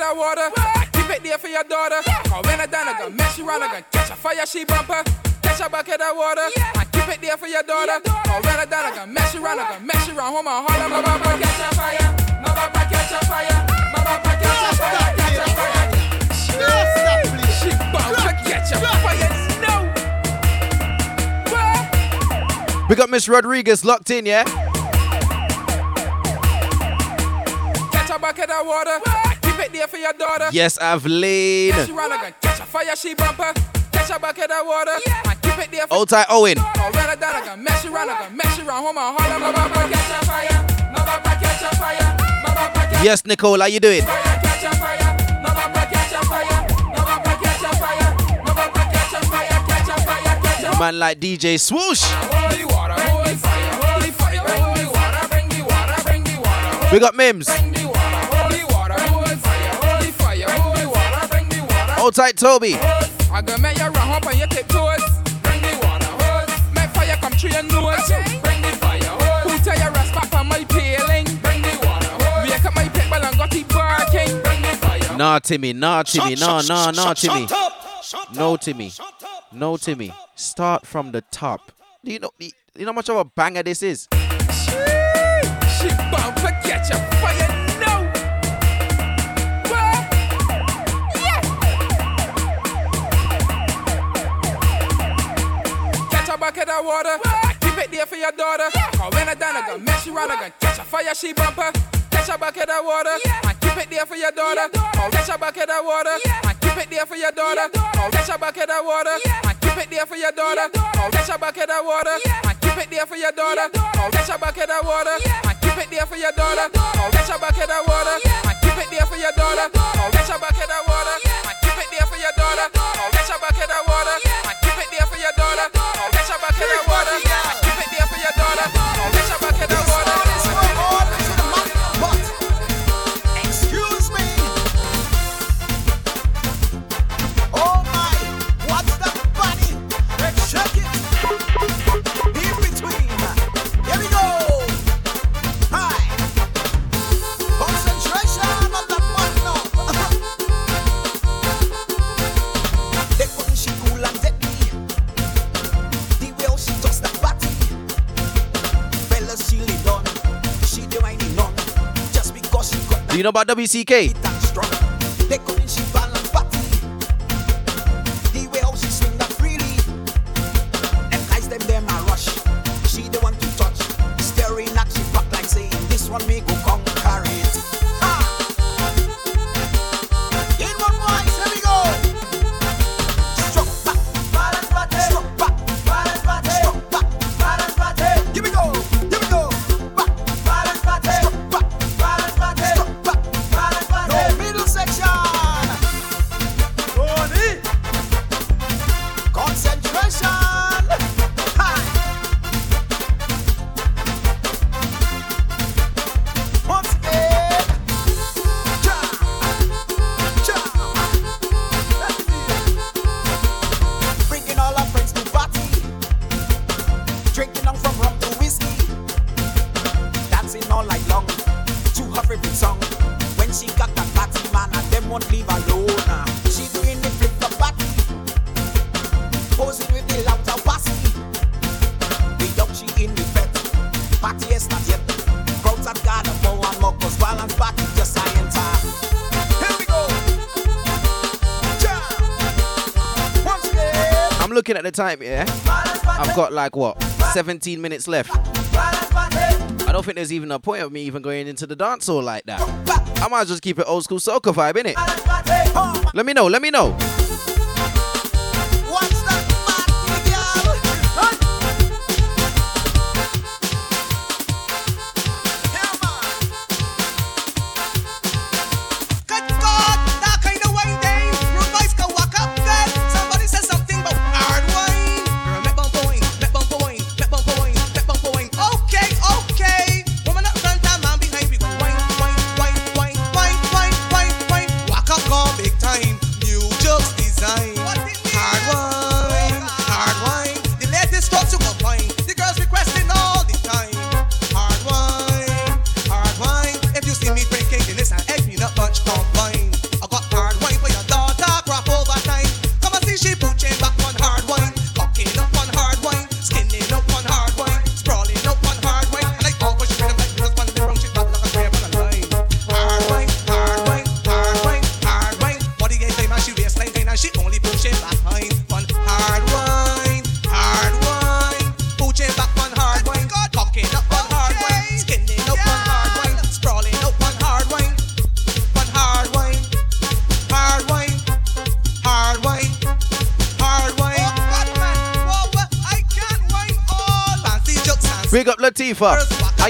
Catch a bucket of water. I keep it there for your daughter. Cause when I done, I got mess you around, I got catch a fire, she bumper. Catch a bucket of water. I keep it there for your daughter. Cause when I done, I got mess you around, I got mess you around, home and holler, my baba catch a fire. My baba catch a fire. My baba catch a fire, catch a fire. She bumper catch a fire. No. We got Miss Rodriguez locked in, yeah? Catch a bucket of water. It there for your daughter. Yes, Aveline. Catch you around, I got catch a fire, she bumper. Catch a bucket of water. I keep it there for Old tight Owen. Oh, when I done, I mess you around, I got mess you around, home and holler, my baba catch a fire, my baba catch a fire, my baba catch Yes, Nicole, how you doing? catch a fire, catch a fire, my baba catch a fire, my baba catch a fire, catch a fire, catch a Man like DJ Swoosh. Holy water, holy fire, holy fire, holy water, bring the water, bring the water, We got Mims. holy the tight Toby. I gonna make you run up on your tiptoes. Bring the water hose. Make fire come through your nose. Bring the fire hose. Who tell you rest back on my peeling? Bring the water hose. Wake up my people and got it barking. Bring the fire. Nah, Timmy. Nah, Timmy. Nah, shut, nah, shut, nah, shut, Timmy. shut No, Timmy. No, Timmy. Start from the top. Do you know? Do you know how much of a banger this is? She bound to catch a fire. Bucket of water. I keep it there for your daughter. Cause when I done, I got mess you around, I got catch a fire, she bumper. Catch a bucket of water. I keep it there for your daughter. Oh, catch a bucket of water. I keep it there for your daughter. Oh, catch a bucket of water. I keep it there for your daughter. Oh, catch a bucket of water. I keep it there for your daughter. Oh, catch a bucket of water. I keep it there for your daughter. Oh, catch a bucket of water. I keep it there for your daughter. Oh, catch a bucket of water. I keep it there for your daughter. Oh, catch a bucket of water. I keep it there for your daughter. Oh, catch a bucket of water. I keep it there for your daughter. Oh, catch a bucket of water. Do you know about WCK? Won't leave alone. She doing the flip. Posing with the. The young she in the bed. Party is not yet. Crowds got a more cause balance party just I enter. Here we go. Ja. Once again. I'm looking at the time, yeah? I've got like what? 17 minutes left. I don't think there's even a point of me even going into the dance hall like that. I might just keep it old school soca vibe, innit? Let me know, let me know.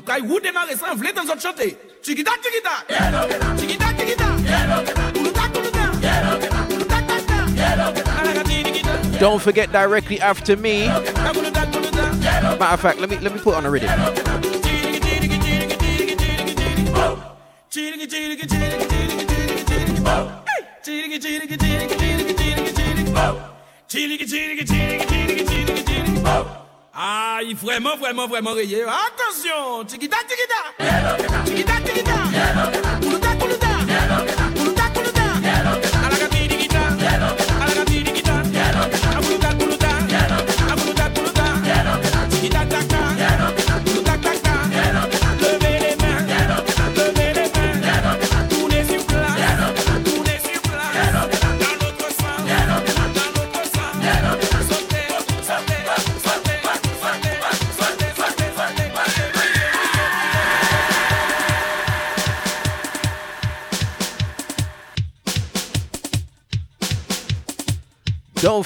kay. Don't forget directly after me. Matter of fact, let me let me put on a rhythm. Chirigi. Aïe, vraiment, vraiment, vraiment rayé. Attention,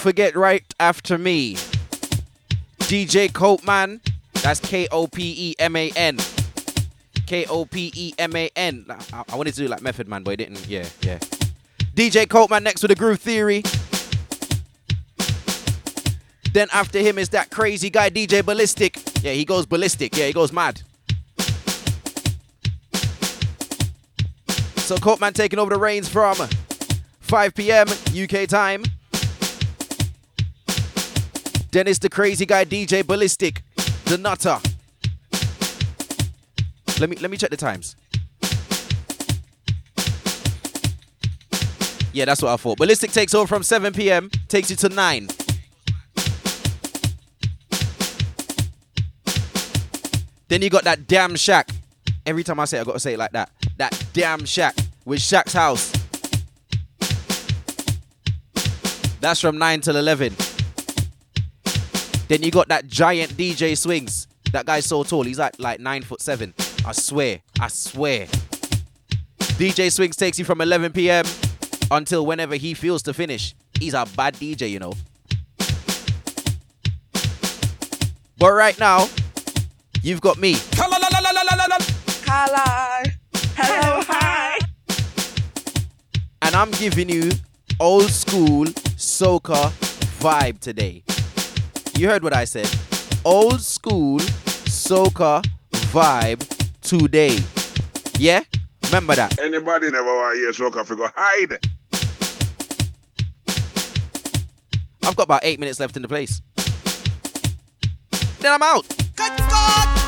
forget right after me. DJ Kopeman. That's K O P E M A N. K O P E M A N. I, I wanted to do like Method Man, but it didn't. Yeah, yeah. DJ Kopeman next with the Groove Theory. Then after him is that crazy guy, DJ Ballistic. Yeah, he goes ballistic. Yeah, he goes mad. So Kopeman taking over the reins from 5 p.m. UK time. It's the crazy guy DJ Ballistic, the nutter. Let me let me check the times. Yeah, that's what I thought. Ballistic takes over from 7 p.m. takes you to 9. Then you got that damn shack. Every time I say it, I gotta say it like that. That damn shack with Shaq's house. That's from 9 till 11. Then you got that giant DJ Swings. That guy's so tall. He's like like nine foot seven. I swear. I swear. DJ Swings takes you from 11 p.m. until whenever he feels to finish. He's a bad DJ, you know. But right now, you've got me. Hello. Hello, hi. And I'm giving you old school soca vibe today. You heard what I said. Old school soca vibe today. Yeah? Remember that. Anybody never want to hear soca figure hide. I've got about eight minutes left in the place. Then I'm out. Good God,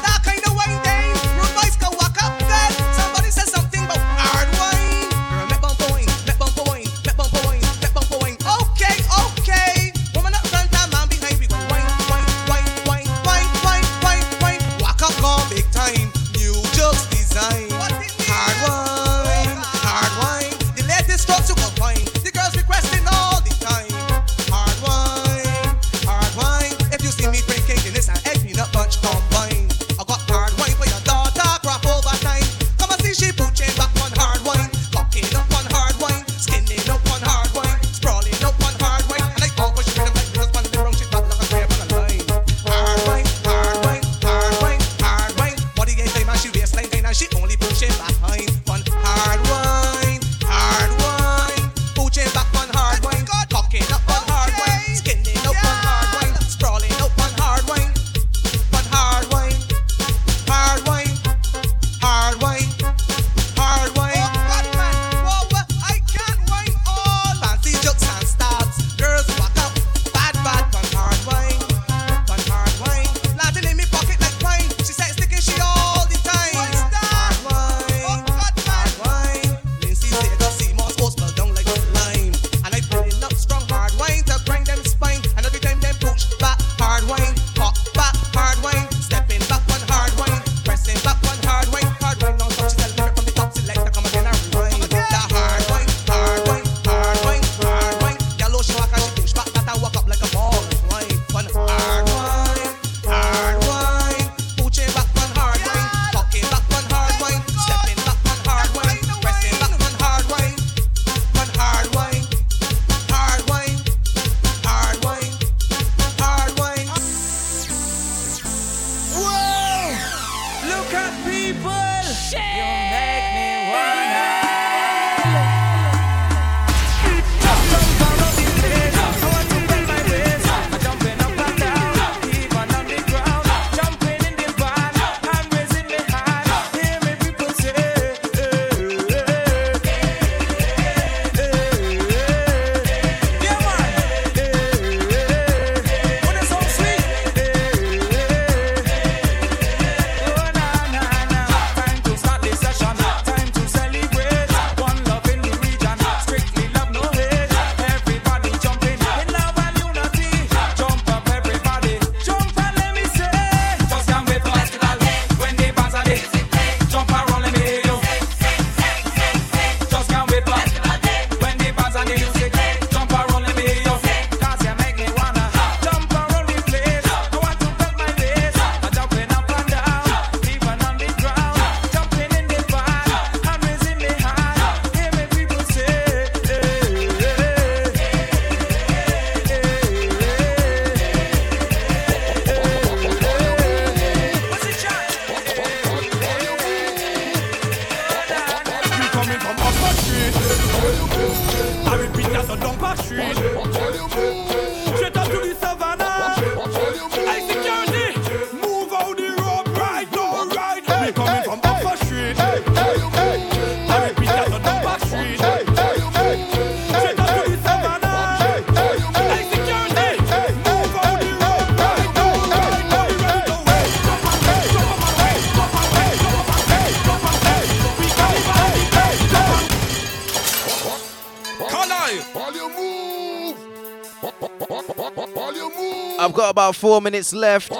about four minutes left.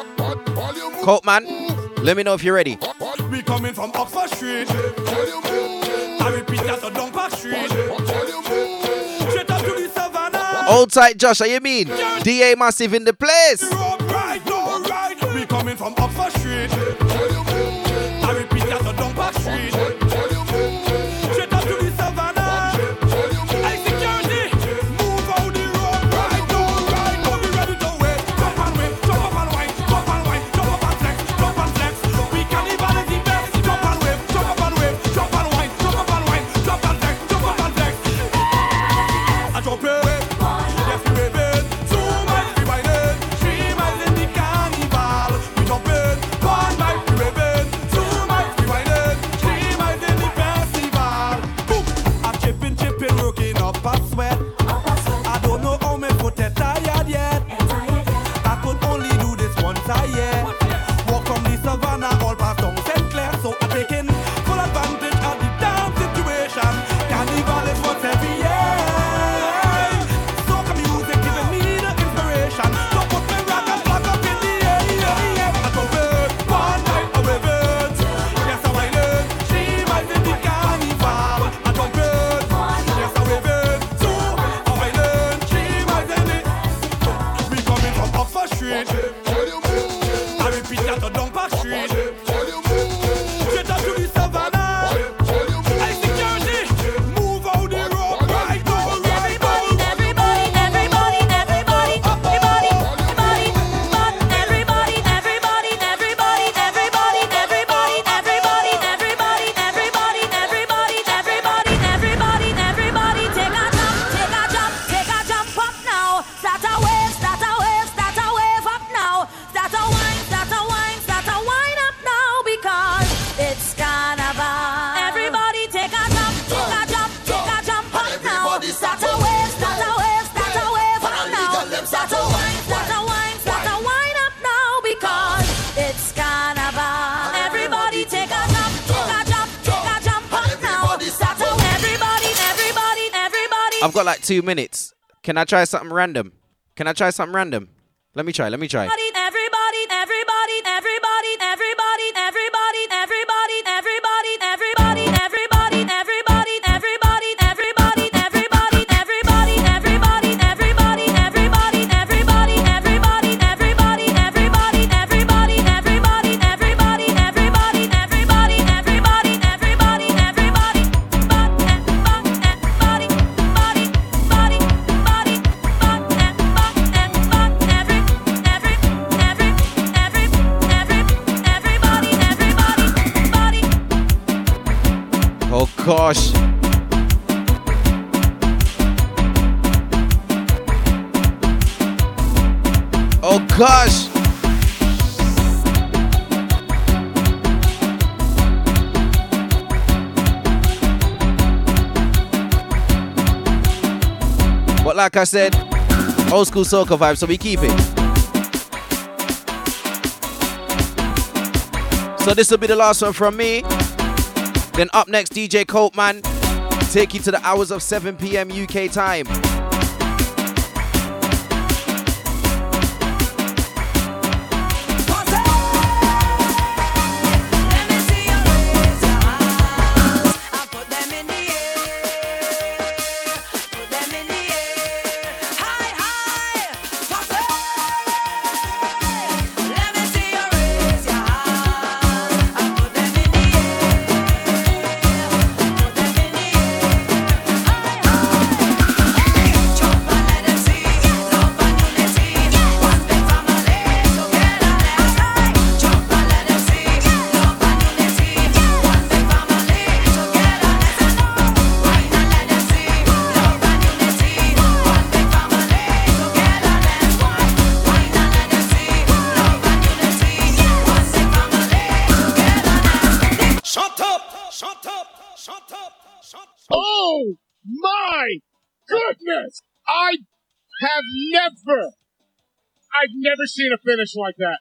Kopeman, let me know if you're ready. We coming from Oxford Street. I repeat, that's a Dunker Street. Straight tight, Josh. How you mean? DA Massive in the place. two minutes. Can I try something random? Can I try something random? Let me try. Let me try. like I said, old school soca vibe, so we keep it. So this will be the last one from me. Then up next, DJ Kopeman, take you to the hours of 7 p.m. UK time. seen a finish like that.